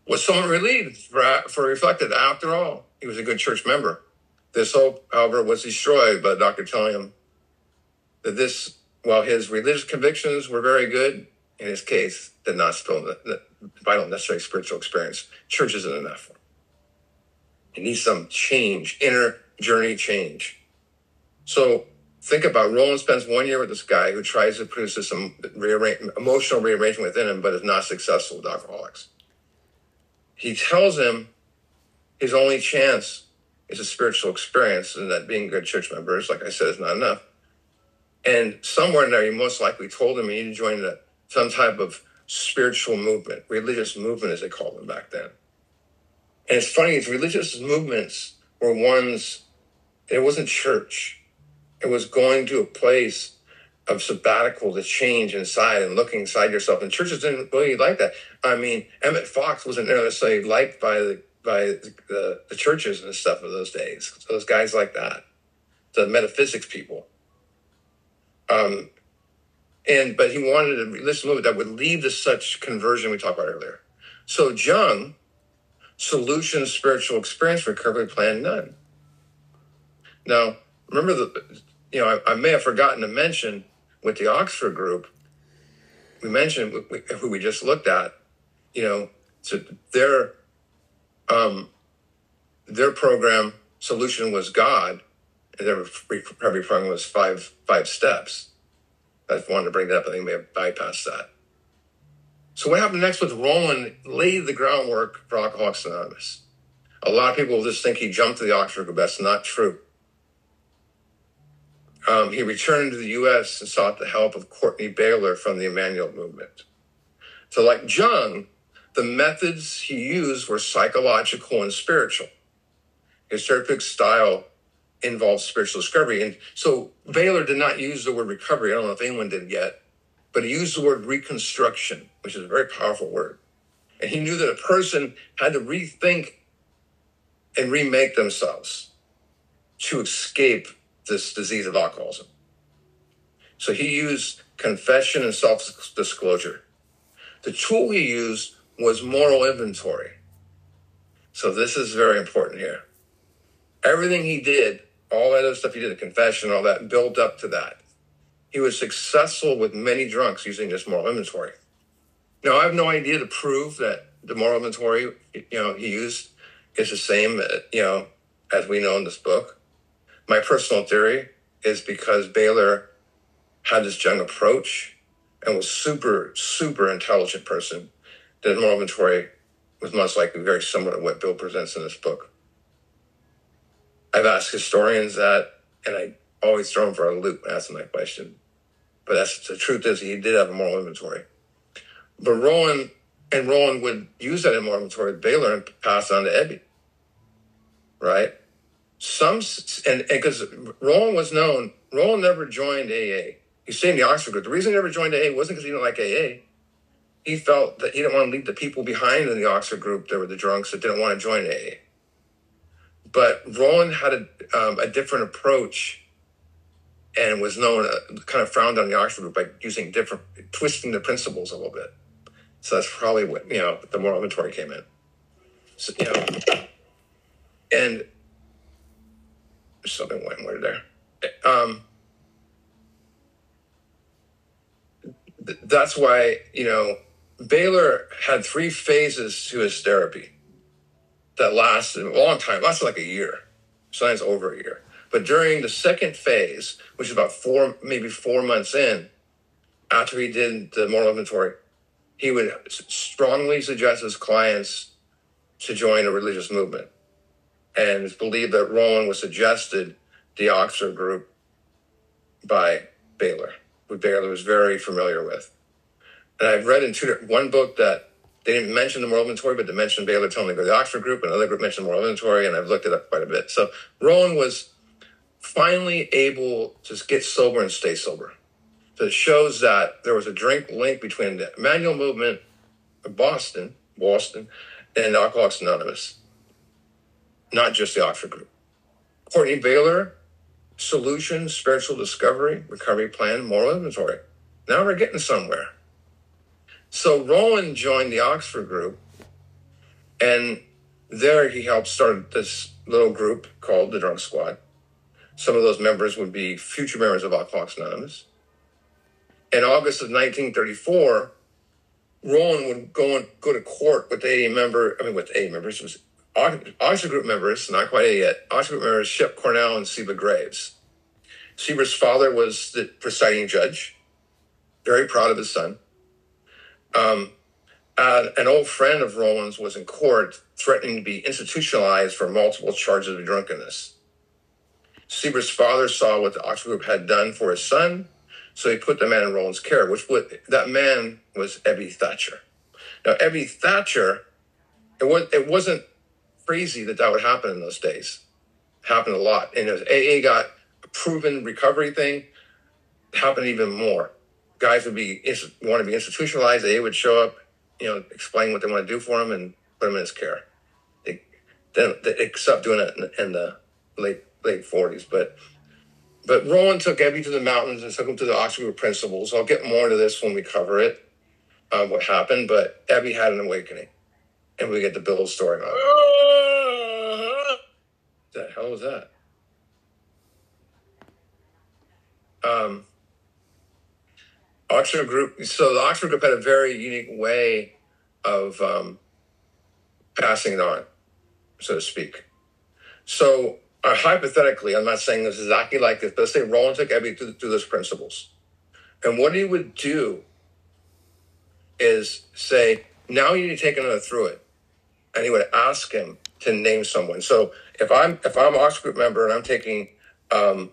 was somewhat relieved for, for reflected. After all, he was a good church member. This hope, however, was destroyed by the doctor telling him that this, while his religious convictions were very good, in his case, did not spill the, vital necessary spiritual experience. Church isn't enough. He needs some change, inner journey change. So think about Rowland spends one year with this guy who tries to produce some emotional rearrangement within him, but is not successful with alcoholics. He tells him his only chance is a spiritual experience, and that being good church members, like I said, is not enough. And somewhere in there, he most likely told him he need to join the, some type of spiritual movement, religious movement, as they called them back then. And it's funny, these religious movements were ones, it wasn't church. It was going to a place of sabbatical to change inside and looking inside yourself. And churches didn't really like that. I mean, Emmet Fox wasn't necessarily liked by the by the, the churches and stuff of those days. So those guys like that, the metaphysics people. Um, and but he wanted a religious movement that would lead to such conversion we talked about earlier. So Jung, solution spiritual experience recovery plan none. Now remember the you know I, I, may have forgotten to mention with the Oxford group, we mentioned who we just looked at, you know, so their um, their program solution was God, Recovery program was five five steps. I wanted to bring that up. I think we may have bypassed that. So what happened next with Rowland laid the groundwork for Alcoholics Anonymous. A lot of people just think he jumped to the Oxford group. That's not true. Um, he returned to the U.S. and sought the help of Courtenay Baylor from the Emmanuel movement. So, like Jung, the methods he used were psychological and spiritual. His therapeutic style involved spiritual discovery. And so Baylor did not use the word recovery. I don't know if anyone did yet, but he used the word reconstruction, which is a very powerful word. And he knew that a person had to rethink and remake themselves to escape this disease of alcoholism. So he used confession and self disclosure. The tool he used was moral inventory. So this is very important here. Everything he did, all that other stuff he did, the confession, all that, built up to that. He was successful with many drunks using this moral inventory. Now, I have no idea to prove that the moral inventory, you know, he used is the same, uh, you know, as we know in this book. My personal theory is because Baylor had this Jung approach and was super, super intelligent person that moral inventory was most likely very similar to what Bill presents in this book. I've asked historians that, and I always throw them for a loop when asking that question. But that's the truth is he did have a moral inventory. But Rowland and Rowland would use that moral inventory with Baylor and pass it on to Ebby. Right? Some and because Rowland was known, Rowland never joined AA. He stayed in the Oxford group. The reason he never joined AA wasn't because he didn't like AA he felt that he didn't want to leave the people behind in the Oxford group that were the drunks that didn't want to join AA. But Rowland had a, um, a different approach and was known, uh, kind of frowned on the Oxford group by using different, twisting the principles a little bit. So that's probably what, you know, the moral inventory came in. So, you know, and something went weird there. Um, th- that's why, you know, Baylor had three phases to his therapy that lasted a long time, lasted like a year, sometimes over a year. But during the second phase, which is about four, maybe four months in, after he did the moral inventory, he would strongly suggest his clients to join a religious movement. And it's believed that Rowland was suggested the Oxford group by Baylor, who Baylor was very familiar with. And I've read in two, one book that they didn't mention the moral inventory, but they mentioned Baylor telling me to go to the Oxford group. Another group mentioned moral inventory, and I've looked it up quite a bit. So Rowland was finally able to get sober and stay sober. So it shows that there was a drink link between the Emmanuel movement of Boston, Boston, and Alcoholics Anonymous, not just the Oxford group. Courtenay Baylor, solution, spiritual discovery, recovery plan, moral inventory. Now we're getting somewhere. So Rowland joined the Oxford group, and there he helped start this little group called the Drunk Squad. Some of those members would be future members of Alcoholics Anonymous. In August of 1934, Rowland would go and go to court with a member. I mean, with a members, it was Oxford Group members, not quite A yet. Oxford Group members Shep Cornell and Cebra Graves. Cebra's father was the presiding judge, very proud of his son. Um, uh, an old friend of Rowland's was in court threatening to be institutionalized for multiple charges of drunkenness. Cebra's father saw what the Oxford Group had done for his son, so he put the man in Rowland's care, which would, that man was Ebby Thatcher. Now, Ebby Thatcher, it, was, it wasn't crazy that that would happen in those days. It happened a lot. And as AA got a proven recovery thing, it happened even more guys would be want to be institutionalized. They would show up, you know, explain what they want to do for them and put them in his care. They, then they stopped doing it in, in the late late forties, but. But Rowland took Ebby to the mountains and took him to the Oxford Group principles. I'll get more into this when we cover it, uh, what happened. But Ebby had an awakening, and we get the Bill story on the hell was that? Um, Oxford Group. So the Oxford Group had a very unique way of um, passing it on, so to speak. So uh, hypothetically, I'm not saying this is exactly like this, but let's say Rowland took Ebby through, through those principles. And what he would do is say, now you need to take another through it. And he would ask him to name someone. So if I'm if I'm an Oxford Group member and I'm taking um,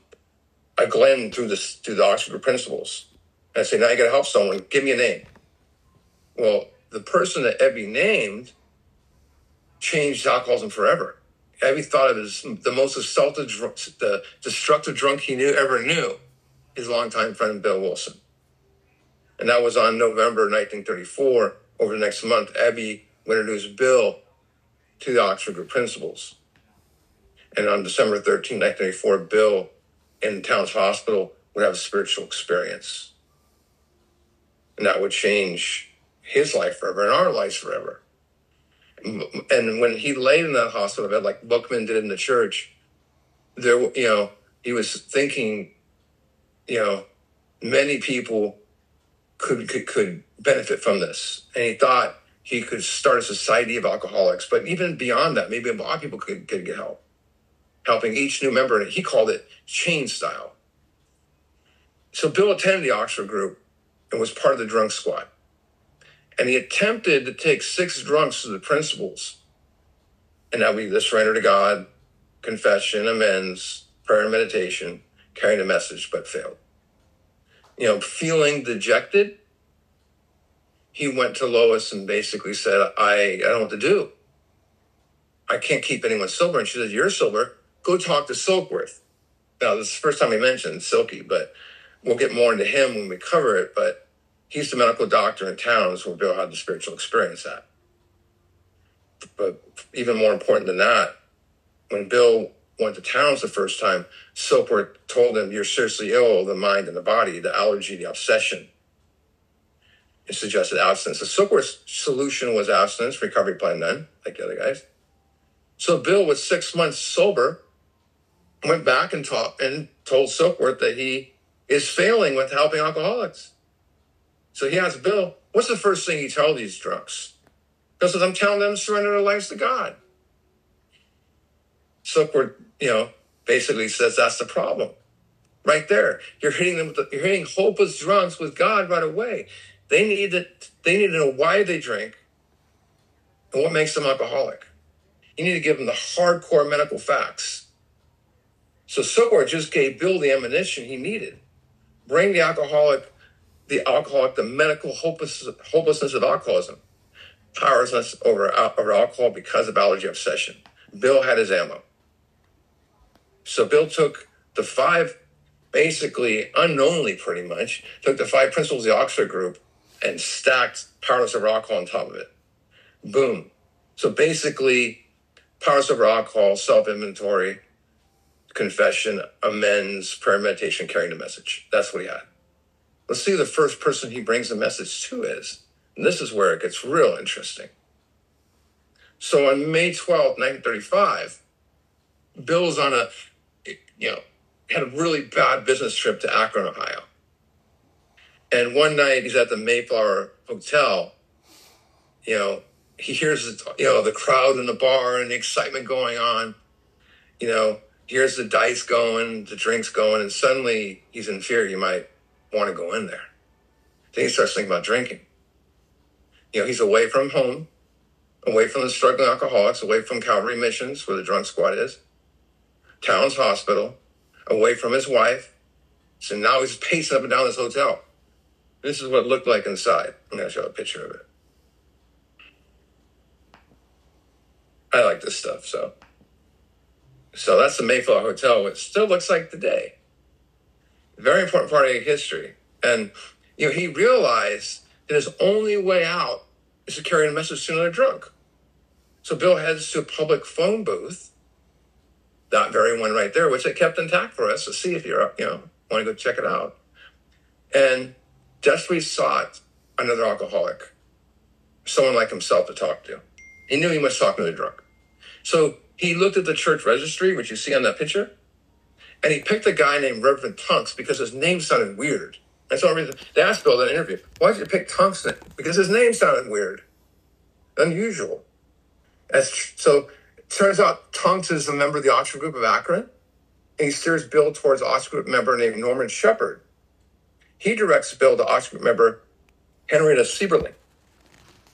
a Glenn through this through the Oxford Group principles, I say, now you gotta help someone, give me a name. Well, the person that Ebby named changed alcoholism forever. Ebby thought of as the most assaulted, the destructive drunk he knew ever knew, his longtime friend Bill Wilson. And that was on November 1934. Over the next month, Ebby would introduce Bill to the Oxford Group principals. And on December 13, 1934, Bill in Towns Hospital would have a spiritual experience. And that would change his life forever and our lives forever. And when he laid in that hospital bed, like Buchman did in the church, there, you know, he was thinking, you know, many people could, could, could benefit from this. And he thought he could start a society of alcoholics. But even beyond that, maybe a lot of people could, could get help, helping each new member. He called it chain style. So Bill attended the Oxford group and was part of the drunk squad. And he attempted to take six drunks to the principals. And that would be the surrender to God, confession, amends, prayer and meditation, carrying a message, but failed. You know, feeling dejected, he went to Lois and basically said, I, I don't know what to do. I can't keep anyone sober. And she said, You're sober. Go talk to Silkworth. Now, this is the first time he mentioned Silky, but we'll get more into him when we cover it. But he's the medical doctor in towns where Bill had the spiritual experience at. But even more important than that, when Bill went to towns the first time, Silkworth told him, You're seriously ill, the mind and the body, the allergy, the obsession. It suggested abstinence. The Silkworth's solution was abstinence, recovery plan then, like the other guys. So Bill was six months sober, went back and, taught, and told Silkworth that he is failing with helping alcoholics. So he asked Bill, what's the first thing you tell these drunks? Says, I'm telling them to surrender their lives to God. Silkworth, you know, basically says that's the problem. Right there. You're hitting them, the, you're hitting hopeless drunks with God right away. They need to, they need to know why they drink and what makes them alcoholic. You need to give them the hardcore medical facts. So Silkworth just gave Bill the ammunition he needed. Bring the alcoholic the alcoholic, the medical hopeless, hopelessness of alcoholism, powerlessness over, uh, over alcohol because of allergy obsession. Bill had his ammo. So Bill took the five, basically unknowingly pretty much, took the five principles of the Oxford group and stacked powerless over alcohol on top of it. Boom. So basically, powerless over alcohol, self inventory, confession, amends, prayer, meditation, carrying the message. That's what he had. Let's see who the first person he brings the message to is. And this is where it gets real interesting. So on May 12th, 1935, Bill's on a, you know, had a really bad business trip to Akron, Ohio. And one night he's at the Mayflower Hotel, you know, he hears, you know, the crowd in the bar and the excitement going on, you know, hears the dice going, the drinks going, and suddenly he's in fear. You might want to go in there. Then he starts thinking about drinking. You know, he's away from home, away from the struggling alcoholics, away from Calvary Missions, where the drunk squad is, Towns Hospital, away from his wife. So now he's pacing up and down this hotel. This is what it looked like inside. I'm going to show a picture of it. I like this stuff, so. So that's the Mayflower Hotel. It still looks like today very important part of history. And you know, he realized that his only way out is to carry a message to another drunk. So Bill heads to a public phone booth, that very one right there, which they kept intact for us to see if you're, you know, want to go check it out. And desperately sought another alcoholic, someone like himself to talk to. He knew he must talk to the drunk. So he looked at the church registry, which you see on that picture, and he picked a guy named Reverend Tunks because his name sounded weird. That's And so they asked Bill in an interview, why did you pick Tunks? Because his name sounded weird, unusual. As, so it turns out Tunks is a member of the Oxford Group of Akron, and he steers Bill towards Oxford Group member named Norman Shepard. He directs Bill to Oxford Group member Henrietta Seiberling.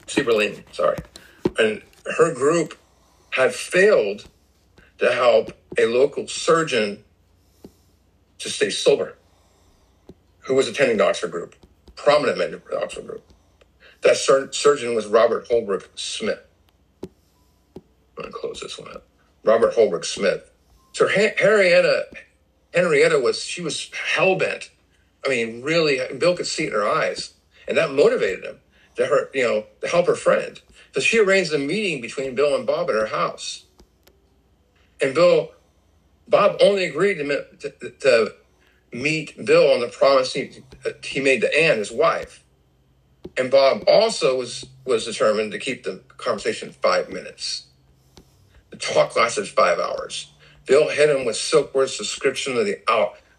Seiberling, sorry. And her group had failed to help a local surgeon to stay sober who was attending the Oxford Group, prominent member of the Oxford Group. That sur- surgeon was Robert Holbrook Smith. I'm going to close this one up. Robert Holbrook Smith. So Henrietta, Henrietta was, she was hell bent. I mean, really, Bill could see it in her eyes. And that motivated him to her, you know, to help her friend. So she arranged a meeting between Bill and Bob at her house. And Bill, Bob only agreed to, to, to meet Bill on the promise he, he made to Ann, his wife. And Bob also was, was determined to keep the conversation five minutes. The talk lasted five hours. Bill hit him with Silkworth's description of the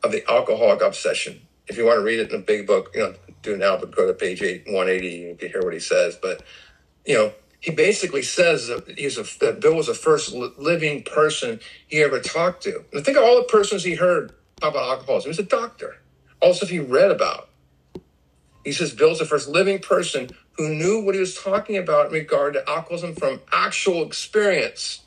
of the alcoholic obsession. If you want to read it in a big book, you know, do now, but go to page eight, 180, you can hear what he says. But, you know, he basically says that he's a, that Bill was the first living person he ever talked to. And think of all the persons he heard about alcoholism. He was a doctor. Also, he read about. He says Bill's the first living person who knew what he was talking about in regard to alcoholism from actual experience.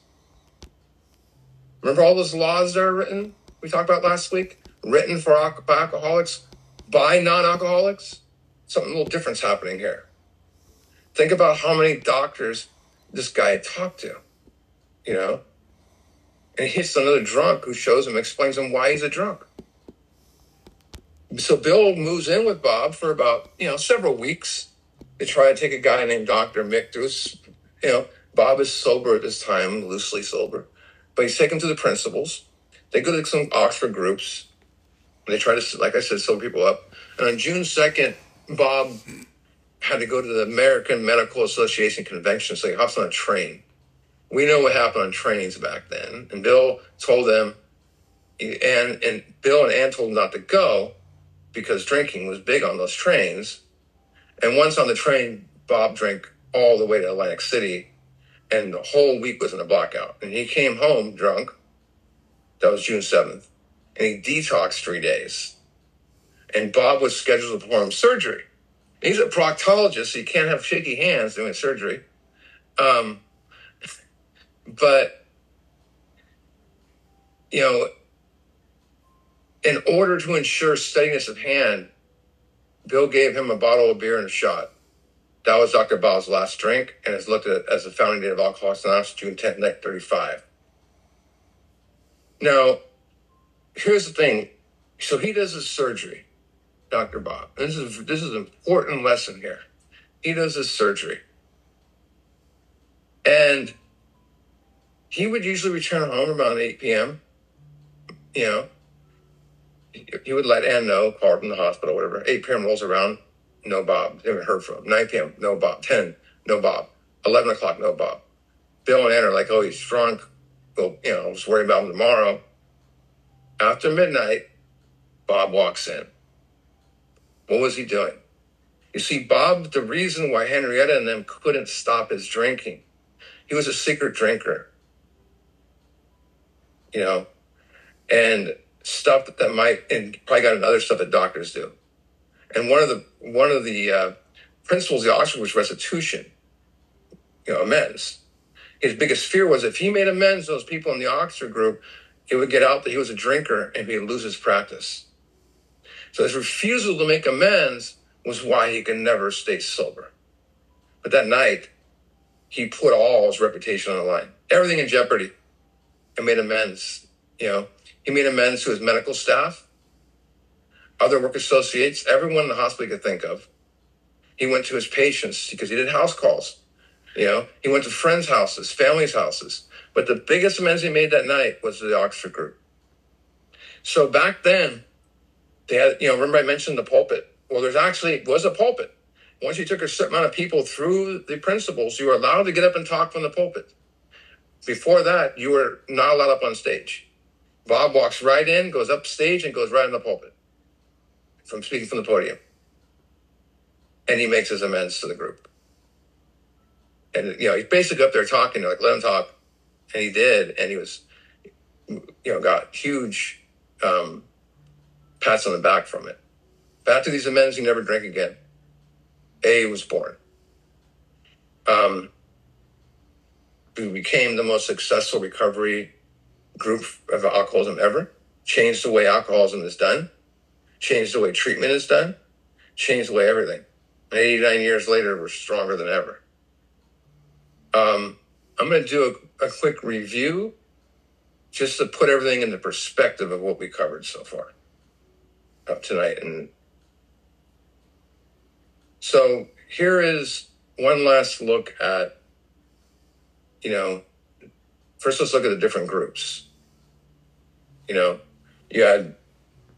Remember all those laws that are written we talked about last week? Written for alcoholics by non alcoholics? Something a little different's happening here. Think about how many doctors this guy talked to, you know? And he hits another drunk who shows him, explains him why he's a drunk. So Bill moves in with Bob for about, you know, several weeks. They try to take a guy named Dr. Mick to you know, Bob is sober at this time, loosely sober, but he's taken to the principals. They go to some Oxford groups. They try to, like I said, sober people up. And on June 2nd, Bob had to go to the American Medical Association convention, so he hops on a train. We know what happened on trains back then. And Bill told them, and, and Bill and Ann told him not to go because drinking was big on those trains. And once on the train, Bob drank all the way to Atlantic City, and the whole week was in a blackout. And he came home drunk. That was June 7th. And he detoxed three days. And Bob was scheduled to perform surgery. He's a proctologist, so you can't have shaky hands doing surgery. Um, but, you know, in order to ensure steadiness of hand, Bill gave him a bottle of beer and a shot. That was Dr. Bob's last drink and is looked at as the founding date of Alcoholics Anonymous, June 10th, 1935. Now, here's the thing. So he does his surgery. Dr. Bob. This is this is an important lesson here. He does his surgery. And he would usually return home around 8 p.m. You know, he would let Ann know, call from the hospital, whatever. 8 p.m. rolls around, no Bob. Haven't heard from him. 9 p.m., no Bob. 10, no Bob. 11 o'clock, no Bob. Bill and Ann are like, oh, he's drunk. Go, you know, just worry about him tomorrow. After midnight, Bob walks in. What was he doing? You see, Bob, the reason why Henrietta and them couldn't stop his drinking, he was a secret drinker. You know, and stuff that, might, and probably got another stuff that doctors do. And one of the one of the uh, principles of the Oxford was restitution, you know, amends. His biggest fear was if he made amends those people in the Oxford group, it would get out that he was a drinker and he'd lose his practice. So his refusal to make amends was why he could never stay sober. But that night, he put all his reputation on the line, everything in jeopardy, and made amends. You know, he made amends to his medical staff, other work associates, everyone in the hospital he could think of. He went to his patients because he did house calls. You know, he went to friends' houses, families' houses. But the biggest amends he made that night was to the Oxford group. So back then, they had, you know, remember I mentioned the pulpit. Well, there's actually was a pulpit. Once you took a certain amount of people through the principles, you were allowed to get up and talk from the pulpit. Before that, you were not allowed up on stage. Bob walks right in, goes up stage, and goes right in the pulpit from speaking from the podium. And he makes his amends to the group. And you know, he's basically up there talking, like, let him talk. and he did, and he was, you know, got huge um, pats on the back from it. After these amends, he never drank again. A was born. Um, we became the most successful recovery group of alcoholism ever. Changed the way alcoholism is done. Changed the way treatment is done. Changed the way everything. And 89 years later, we're stronger than ever. Um, I'm going to do a, a quick review just to put everything in the perspective of what we covered so far up tonight. And so here is one last look at, you know, first let's look at the different groups. You know, you had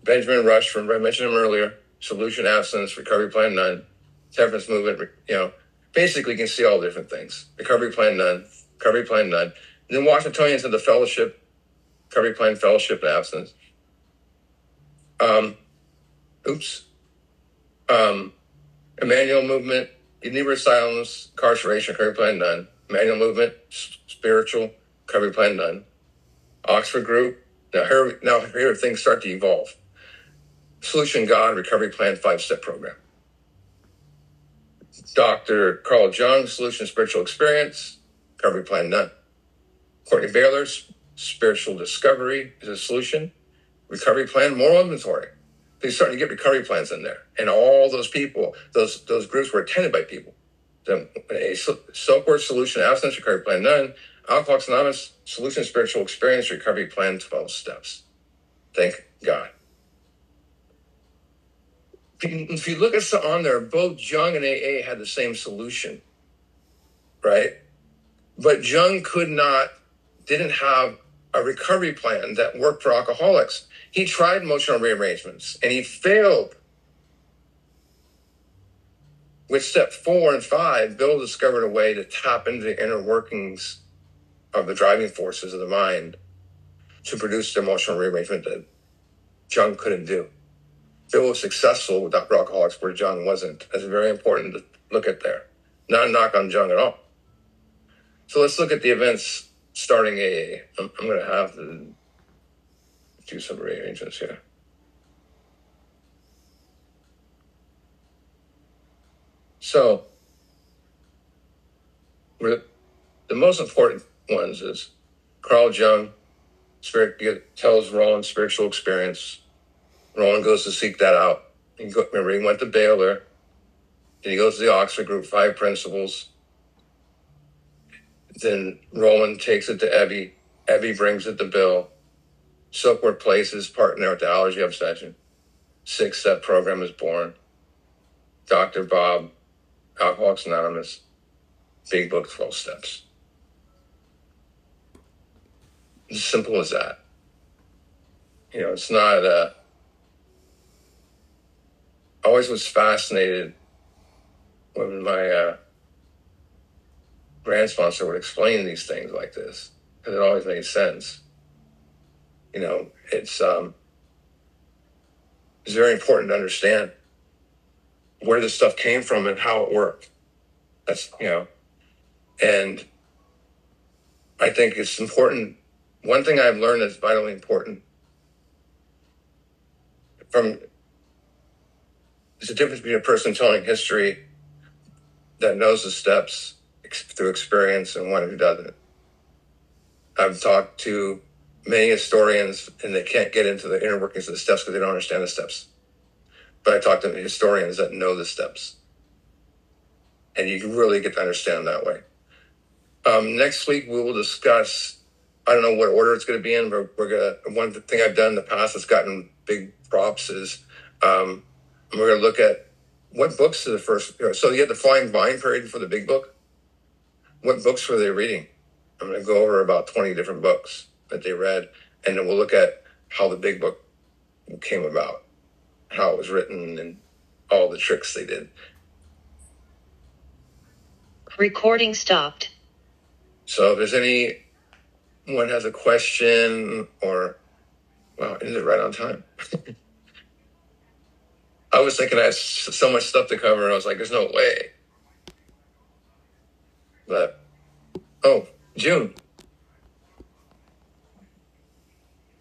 Benjamin Rush from, I mentioned him earlier, solution absence, recovery plan none, temperance movement, you know, basically you can see all different things. Recovery plan none, recovery plan none. And then Washingtonians had the fellowship, recovery plan fellowship and absence. Um, oops. Um, Emmanuel movement, inebriate asylums, incarceration, recovery plan done. Emmanuel movement, spiritual, recovery plan done. Oxford group. Now here, now here things start to evolve. Solution God Recovery Plan five step program. Dr. Carl Jung, Solution Spiritual Experience, Recovery Plan None. Courtenay Baylor's Spiritual Discovery is a solution. Recovery Plan Moral Inventory. They're starting to get recovery plans in there. And all those people, those those groups were attended by people. The, a Silkworth Solution Abstinence Recovery Plan None, Alcoholics Anonymous Solution Spiritual Experience Recovery Plan 12 Steps. Thank God if you look at on there, both Jung and AA had the same solution, right? But Jung could not, didn't have a recovery plan that worked for alcoholics. He tried emotional rearrangements and he failed. With step four and five, Bill discovered a way to tap into the inner workings of the driving forces of the mind to produce the emotional rearrangement that Jung couldn't do. Bill was successful with Dr. Alcoholics where Jung wasn't. That's very important to look at there. Not a knock on Jung at all. So let's look at the events starting AA. I'm, I'm going to have to do some rearrangements here. So, the most important ones is Carl Jung, spirit tells Rowland spiritual experience Rowland goes to seek that out. He go, remember, he went to Baylor. Then he goes to the Oxford Group, five principles. Then Rowland takes it to Ebby. Ebby brings it to Bill. Silkworth places partner with the allergy obsession. Six step program is born. Dr. Bob, Alcoholics Anonymous, Big Book 12 Steps. As simple as that. You know, it's not. Uh, always was fascinated when my uh, sponsor would explain these things like this because it always made sense. You know, it's um, it's very important to understand where this stuff came from and how it worked. That's you know, and I think it's important. One thing I've learned that's vitally important from there's a difference between a person telling history that knows the steps through experience and one who doesn't. I've talked to many historians and they can't get into the inner workings of the steps because they don't understand the steps. But I talk to historians that know the steps. And you really get to understand that way. Um, next week, we will discuss, I don't know what order it's going to be in, but we're going to, one thing I've done in the past that's gotten big props is um, we're going to look at what books are the first. So you had the Flying Blind period for the big book. What books were they reading? I'm going to go over about 20 different books that they read, and then we'll look at how the big book came about, how it was written, and all the tricks they did.
Recording stopped.
So if there's anyone has a question or, wow, is it right on time? I was thinking I had so much stuff to cover, and I was like, "There's no way." But oh, June,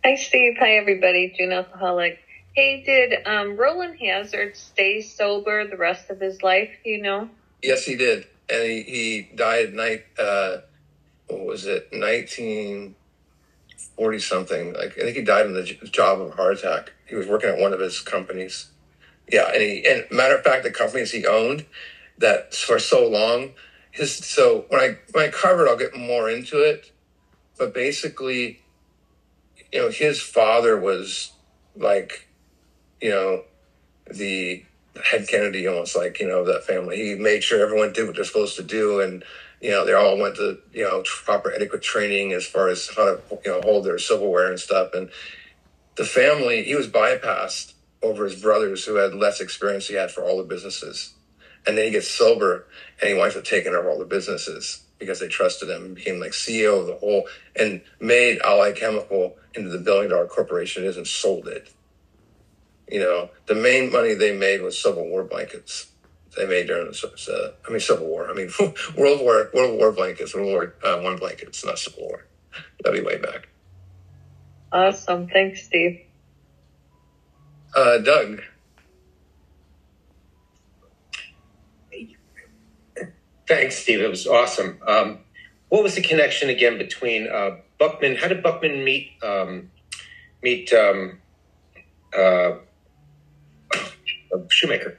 Hi, Steve. Hi, everybody. June Alcoholic. Hey, did um, Rowland Hazard stay sober the rest of his life? Do you know?
Yes, he did, and he, he died night. Uh, what was it? Nineteen forty something. Like I think he died in the job of a heart attack. He was working at one of his companies. Yeah, and he and matter of fact, the companies he owned that for so long. His so when I when I cover it, I'll get more into it. But basically, you know, his father was like, you know, the head Kennedy, almost like you know that family. He made sure everyone did what they're supposed to do, and you know they all went to you know proper etiquette training as far as how to you know hold their silverware and stuff. And the family, he was bypassed over his brothers who had less experience he had for all the businesses. And then he gets sober and he winds up taking over all the businesses because they trusted him and became like CEO of the whole and made Allied Chemical into the billion dollar corporation it is and sold it. You know, the main money they made was Civil War blankets. They made during the, uh, I mean, Civil War. I mean, World War, World War blankets, World War uh, One blankets, not Civil War. That'd be way back.
Awesome. Thanks, Steve.
Uh, Doug.
Thanks, Steve. It was awesome. Um, what was the connection again between uh, Buchman? How did Buchman meet um, meet um, uh, Shoemaker?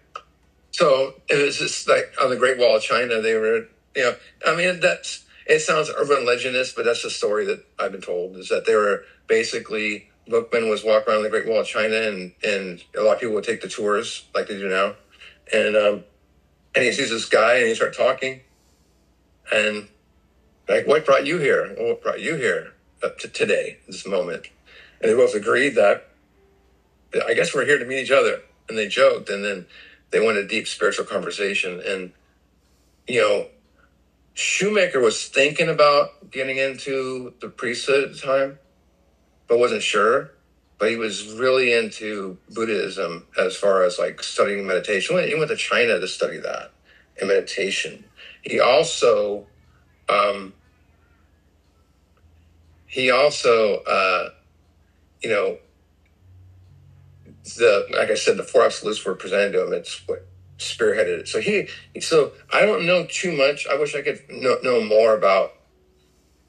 So it was just like on the Great Wall of China. They were, you know, I mean, that's it sounds urban legendist, but that's the story that I've been told is that they were basically Buchman was walking around the Great Wall of China, and and a lot of people would take the tours like they do now, and um, and he sees this guy, and he starts talking, and like, what brought you here? Well, what brought you here up to today, this moment? And they both agreed that I guess we're here to meet each other, and they joked, and then they went a deep spiritual conversation, and you know. Shoemaker was thinking about getting into the priesthood at the time, but wasn't sure. But he was really into Buddhism as far as like studying meditation. He went to China to study that and meditation. He also, um, he also, uh, you know, the like I said, the four absolutes were presented to him. It's what spearheaded it. So he, so I don't know too much. I wish I could know, know more about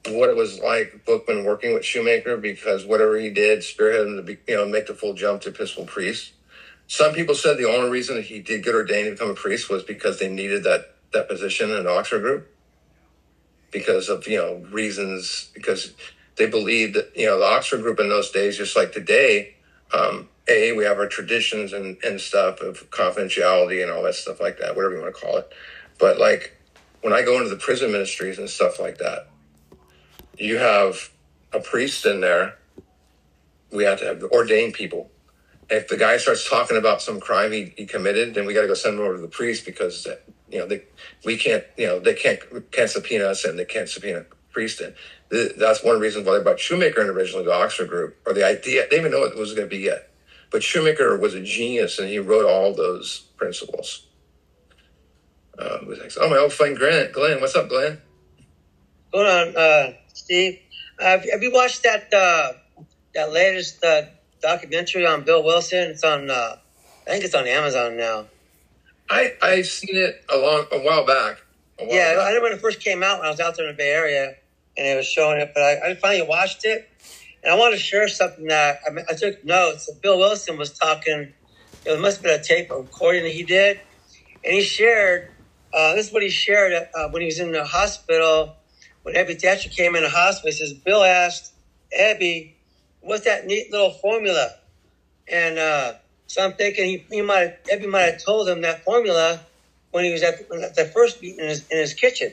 what it was like Buchman working with Shoemaker because whatever he did spearheaded him to be, you know, make the full jump to Episcopal priest. Some people said the only reason that he did get ordained to become a priest was because they needed that that position in the Oxford group because of you know reasons because they believed that you know the Oxford group in those days, just like today, um, a we have our traditions and and stuff of confidentiality and all that stuff like that, whatever you want to call it. But like when I go into the prison ministries and stuff like that, you have a priest in there. We have to have ordained people. If the guy starts talking about some crime he, he committed, then we got to go send him over to the priest because you know they we can't you know they can't can't subpoena us and they can't subpoena a priest in. That's one reason why they brought Shoemaker in originally to Oxford Group or the idea. They didn't even know what it was going to be yet. But Shoemaker was a genius and he wrote all those principles. Uh, oh, my old friend Grant, Glenn, what's up, Glenn?
Hold on, uh, Steve. Uh, have you watched that uh, that latest uh, documentary on Bill Wilson? It's on. Uh, I think it's on Amazon now.
I I've seen it a long a while back. A while
yeah,
back.
I know when it first came out when I was out there in the Bay Area, and it was showing it. But I, I finally watched it, and I want to share something that I, mean, I took notes. So Bill Wilson was talking. It must have been a tape recording that he did, and he shared. Uh, this is what he shared uh, when he was in the hospital. When Abby Thatcher came in the hospital, he says, Bill asked Abby, what's that neat little formula? And uh, so I'm thinking he, he might Ebby might have told him that formula when he was at, at the first meeting in his, in his kitchen.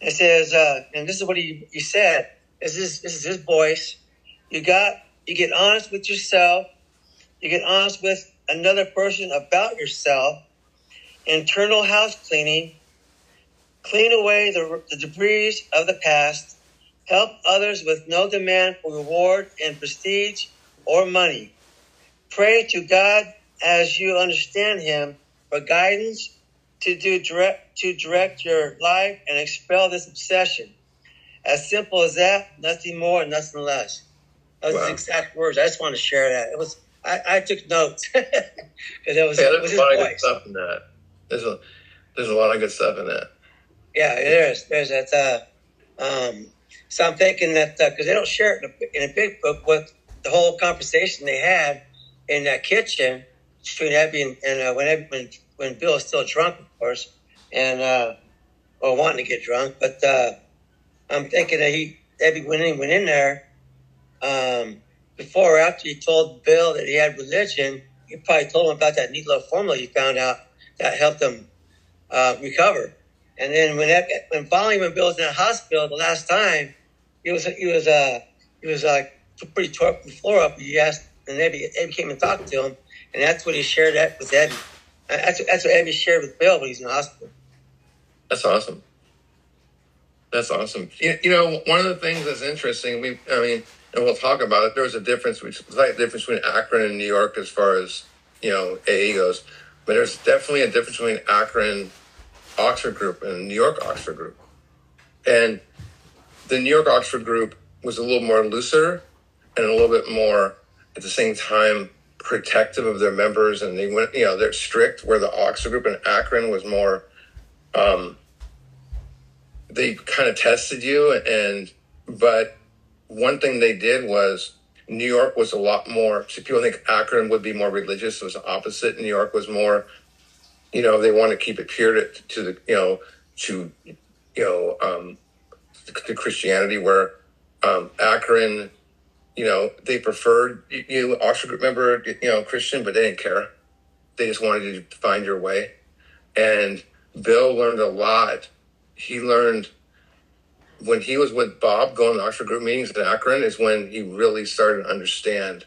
It says, uh, and this is what he, he said. This is this is his voice. You got you get honest with yourself. You get honest with another person about yourself. Internal house cleaning. Clean away the, the debris of the past. Help others with no demand for reward and prestige or money. Pray to God as you understand Him for guidance to do direct to direct your life and expel this obsession. As simple as that, nothing more, nothing less. Those
Wow.
exact words. I just want to share that. It was I, I took notes because it was,
Yeah,
it was
there's a lot of good stuff in that. There's a there's a lot of good stuff in that.
Yeah, there's there's that. Uh, um, so I'm thinking that because they don't share it in a, in a big book, what the whole conversation they had in that kitchen between Ebby and, and uh, when, Ebby, when when Bill was still drunk, of course, and uh, or wanting to get drunk. But uh, I'm thinking that he Ebby went in went in there um, before or after he told Bill that he had religion. He probably told him about that neat little formula he found out that helped him uh, recover. And then when that, when finally when Bill was in the hospital the last time, he was he was uh he was like pretty tore up the floor up. He asked and Ebby, Ebby came and talked to him, and that's what he shared that with Ebby. Uh, That's that's what Ebby shared with Bill when he's in the hospital.
That's awesome. That's awesome. You, you know, one of the things that's interesting, we, I mean, and we'll talk about it. There was a difference, which slight difference between Akron and New York as far as you know AA goes, but there's definitely a difference between Akron Oxford Group and New York Oxford Group, and the New York Oxford Group was a little more looser and a little bit more at the same time protective of their members, and they went, you know, they're strict. Where the Oxford Group in Akron was more um, they kind of tested you. And but one thing they did was new york was a lot more people think akron would be more religious. It was opposite. New york was more you know they want to keep it pure to, to the you know to you know um to, christianity where um akron you know they preferred you, you oxford group member you know christian but they didn't care they just wanted you to find your way and Bill learned a lot. He learned when he was with Bob going to Oxford Group meetings in Akron is when he really started to understand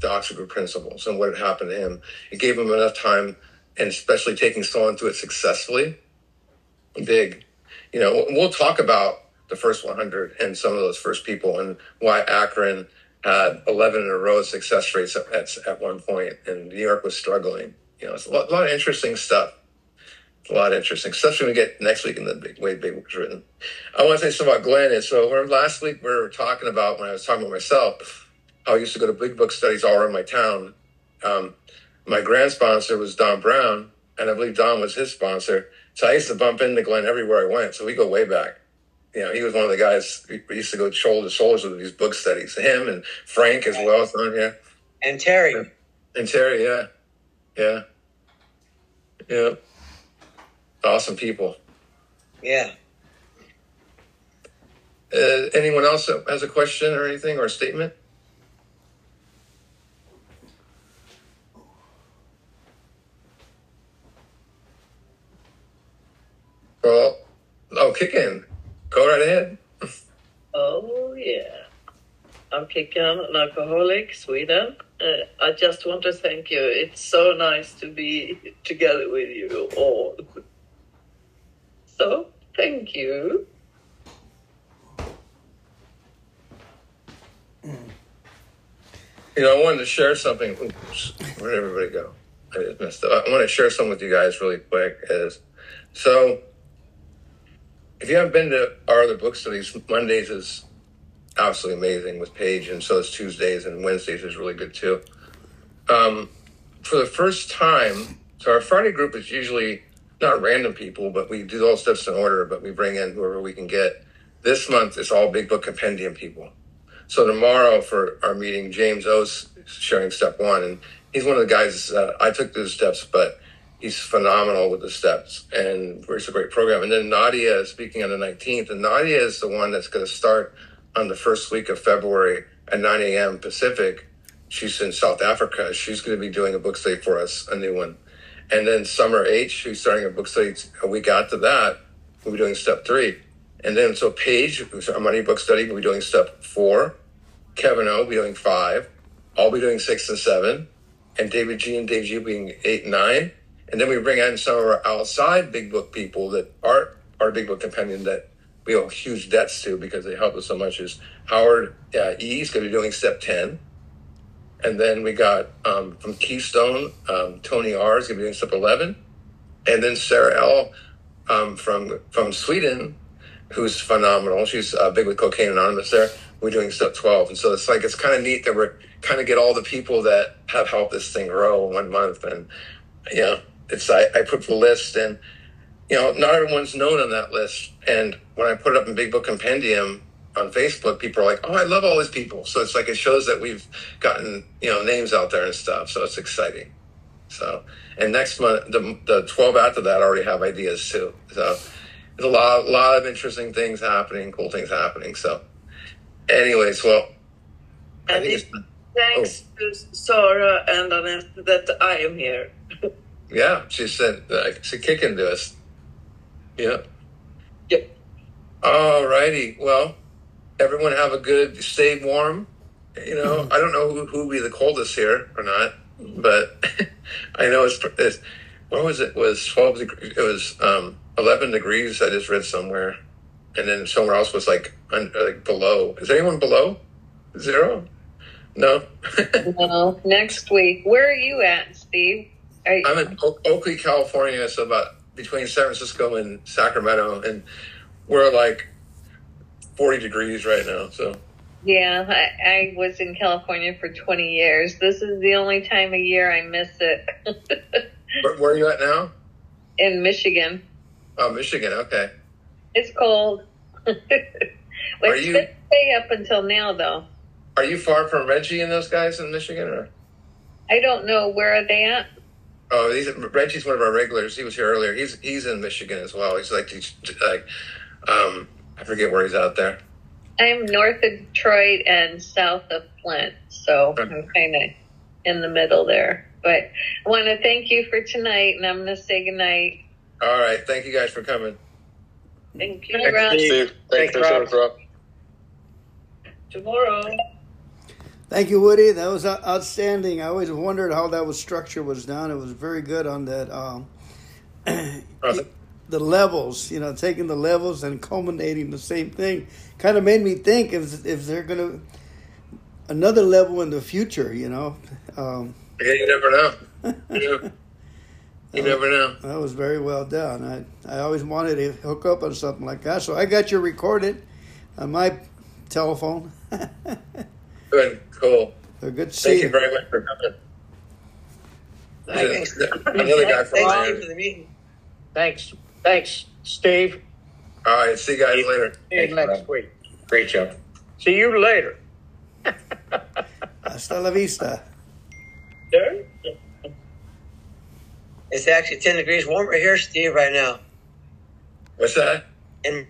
the Oxford Group principles and what had happened to him. It gave him enough time, and especially taking someone through it successfully, big. You know, we'll talk about the first 100 and some of those first people and why Akron had 11 in a row success rates at, at, at one point, and New York was struggling. You know, it's a lot, a lot of interesting stuff It's a lot of interesting, when we get next week in the big way big book's written. I want to say something about Glenn. Is so we're, last week we were talking about when I was talking about myself, how I used to go to big book studies all around my town. Um, my grand sponsor was Don Brown, and I believe Don was his sponsor. So I used to bump into Glenn everywhere I went. So we go way back. You know, he was one of the guys we used to go shoulder to shoulder with these book studies. Him and Frank as well on here.
And Terry,
And Terry, yeah. Yeah. Yeah. Awesome people.
yeah.
Uh, anyone else has a question or anything or a statement? Well, oh, Kickan. Go right ahead.
Oh, yeah. I'm Kickan, an alcoholic, Sweden. Uh, I just want to thank you. It's so nice to be together with you all. So, thank you.
You know, I wanted to share something. Oops, where did everybody go? I just messed up. I want to share something with you guys really quick. Is so, if you haven't been to our other book studies, Mondays is absolutely amazing with Paige, and so is Tuesdays and Wednesdays is really good too. Um, for the first time, so our Friday group is usually not random people, but we do all steps in order, but we bring in whoever we can get. This month it's all big book compendium people. So tomorrow for our meeting, James O's sharing step one, and he's one of the guys. Uh, I took those steps, but he's phenomenal with the steps, and it's a great program. And then Nadia is speaking on the 19th, and Nadia is the one that's going to start on the first week of February at 9 a.m. Pacific. She's in South Africa. She's going to be doing a book study for us, a new one. And then Summer H, who's starting a book study a week after that, we'll be doing step three. And then so Paige, who's our money book study, will be doing step four. Kevin O will be doing five. I'll be doing six and seven. And David G and Dave G being eight and nine. And then we bring in some of our outside big book people that aren't our big book companion that we owe huge debts to because they help us so much is Howard uh, E is going to be doing step 10. And then we got um, from Keystone, um, Tony R is going to be doing step 11. And then Sarah L um, from from Sweden, who's phenomenal. She's uh, big with Cocaine Anonymous there. we're doing step 12. And so it's like, it's kind of neat that we're kind of get all the people that have helped this thing grow in one month. And, know, it's, I, I put the list and, you know, not everyone's known on that list. And when I put it up in Big Book Compendium on Facebook, people are like, oh, I love all these people. So it's like, it shows that we've gotten, you know, names out there and stuff. So it's exciting. So, and next month, the, the 12 after that I already have ideas too. So there's a lot, lot of interesting things happening, cool things happening. So, anyways, well, I
And
think it's,
thanks oh. to Sarah and Annette that I am here.
yeah, she said, uh, she kick into us. Yeah.
Yep.
All righty. Well, everyone have a good, stay warm. You know, I don't know who, who be the coldest here or not, but I know it's, it's what was it? It was 12 degrees. It was, um, 11 degrees. I just read somewhere. And then somewhere else was like, un, like below. Is anyone below zero? No.
No, next week. Where are you at, Steve? Are
I'm in o- Oakley, California. So about between San Francisco and Sacramento. And we're like 40 degrees right now. So,
yeah, I, I was in California for 20 years. This is the only time of year I miss it.
where, where are you at now?
in Michigan.
Oh, Michigan. Okay.
It's cold.
Are you-
stay up until now, though.
Are you far from Reggie and those guys in Michigan? Or
I don't know where are they at.
Oh, he's, Reggie's one of our regulars. He was here earlier. He's he's in Michigan as well. He's like he's like um I forget where he's out there.
I'm north of Detroit and south of Flint, so I'm kind of in the middle there. But I want to thank you for tonight, and I'm going to say goodnight.
All right. Thank you guys for coming.
Thank you.
Bye, Rob.
Steve,
Thanks, Rob.
Tomorrow.
Thank you, Woody. That was outstanding. I always wondered how that was structure was done. It was very good on that. Um,
Uh,
the levels, you know, taking the levels and culminating the same thing, kind of made me think if if they're gonna another level in the future. You know, um,
yeah, you never know. You, know, you never know.
that was very well done. I I always wanted to hook up on something like that, so I got you recorded on my telephone.
Good. Cool.
They're good to see
Thank
you.
you very much for coming.
Thanks.
Another guy from
Thank you for the meeting.
Thanks. Thanks, Steve.
All right. See you guys later.
See you
Thanks,
next
Rob.
week.
Great job.
See you later.
Hasta la vista.
Sure.
It's actually 10 degrees warmer here, Steve, right now.
What's that?
In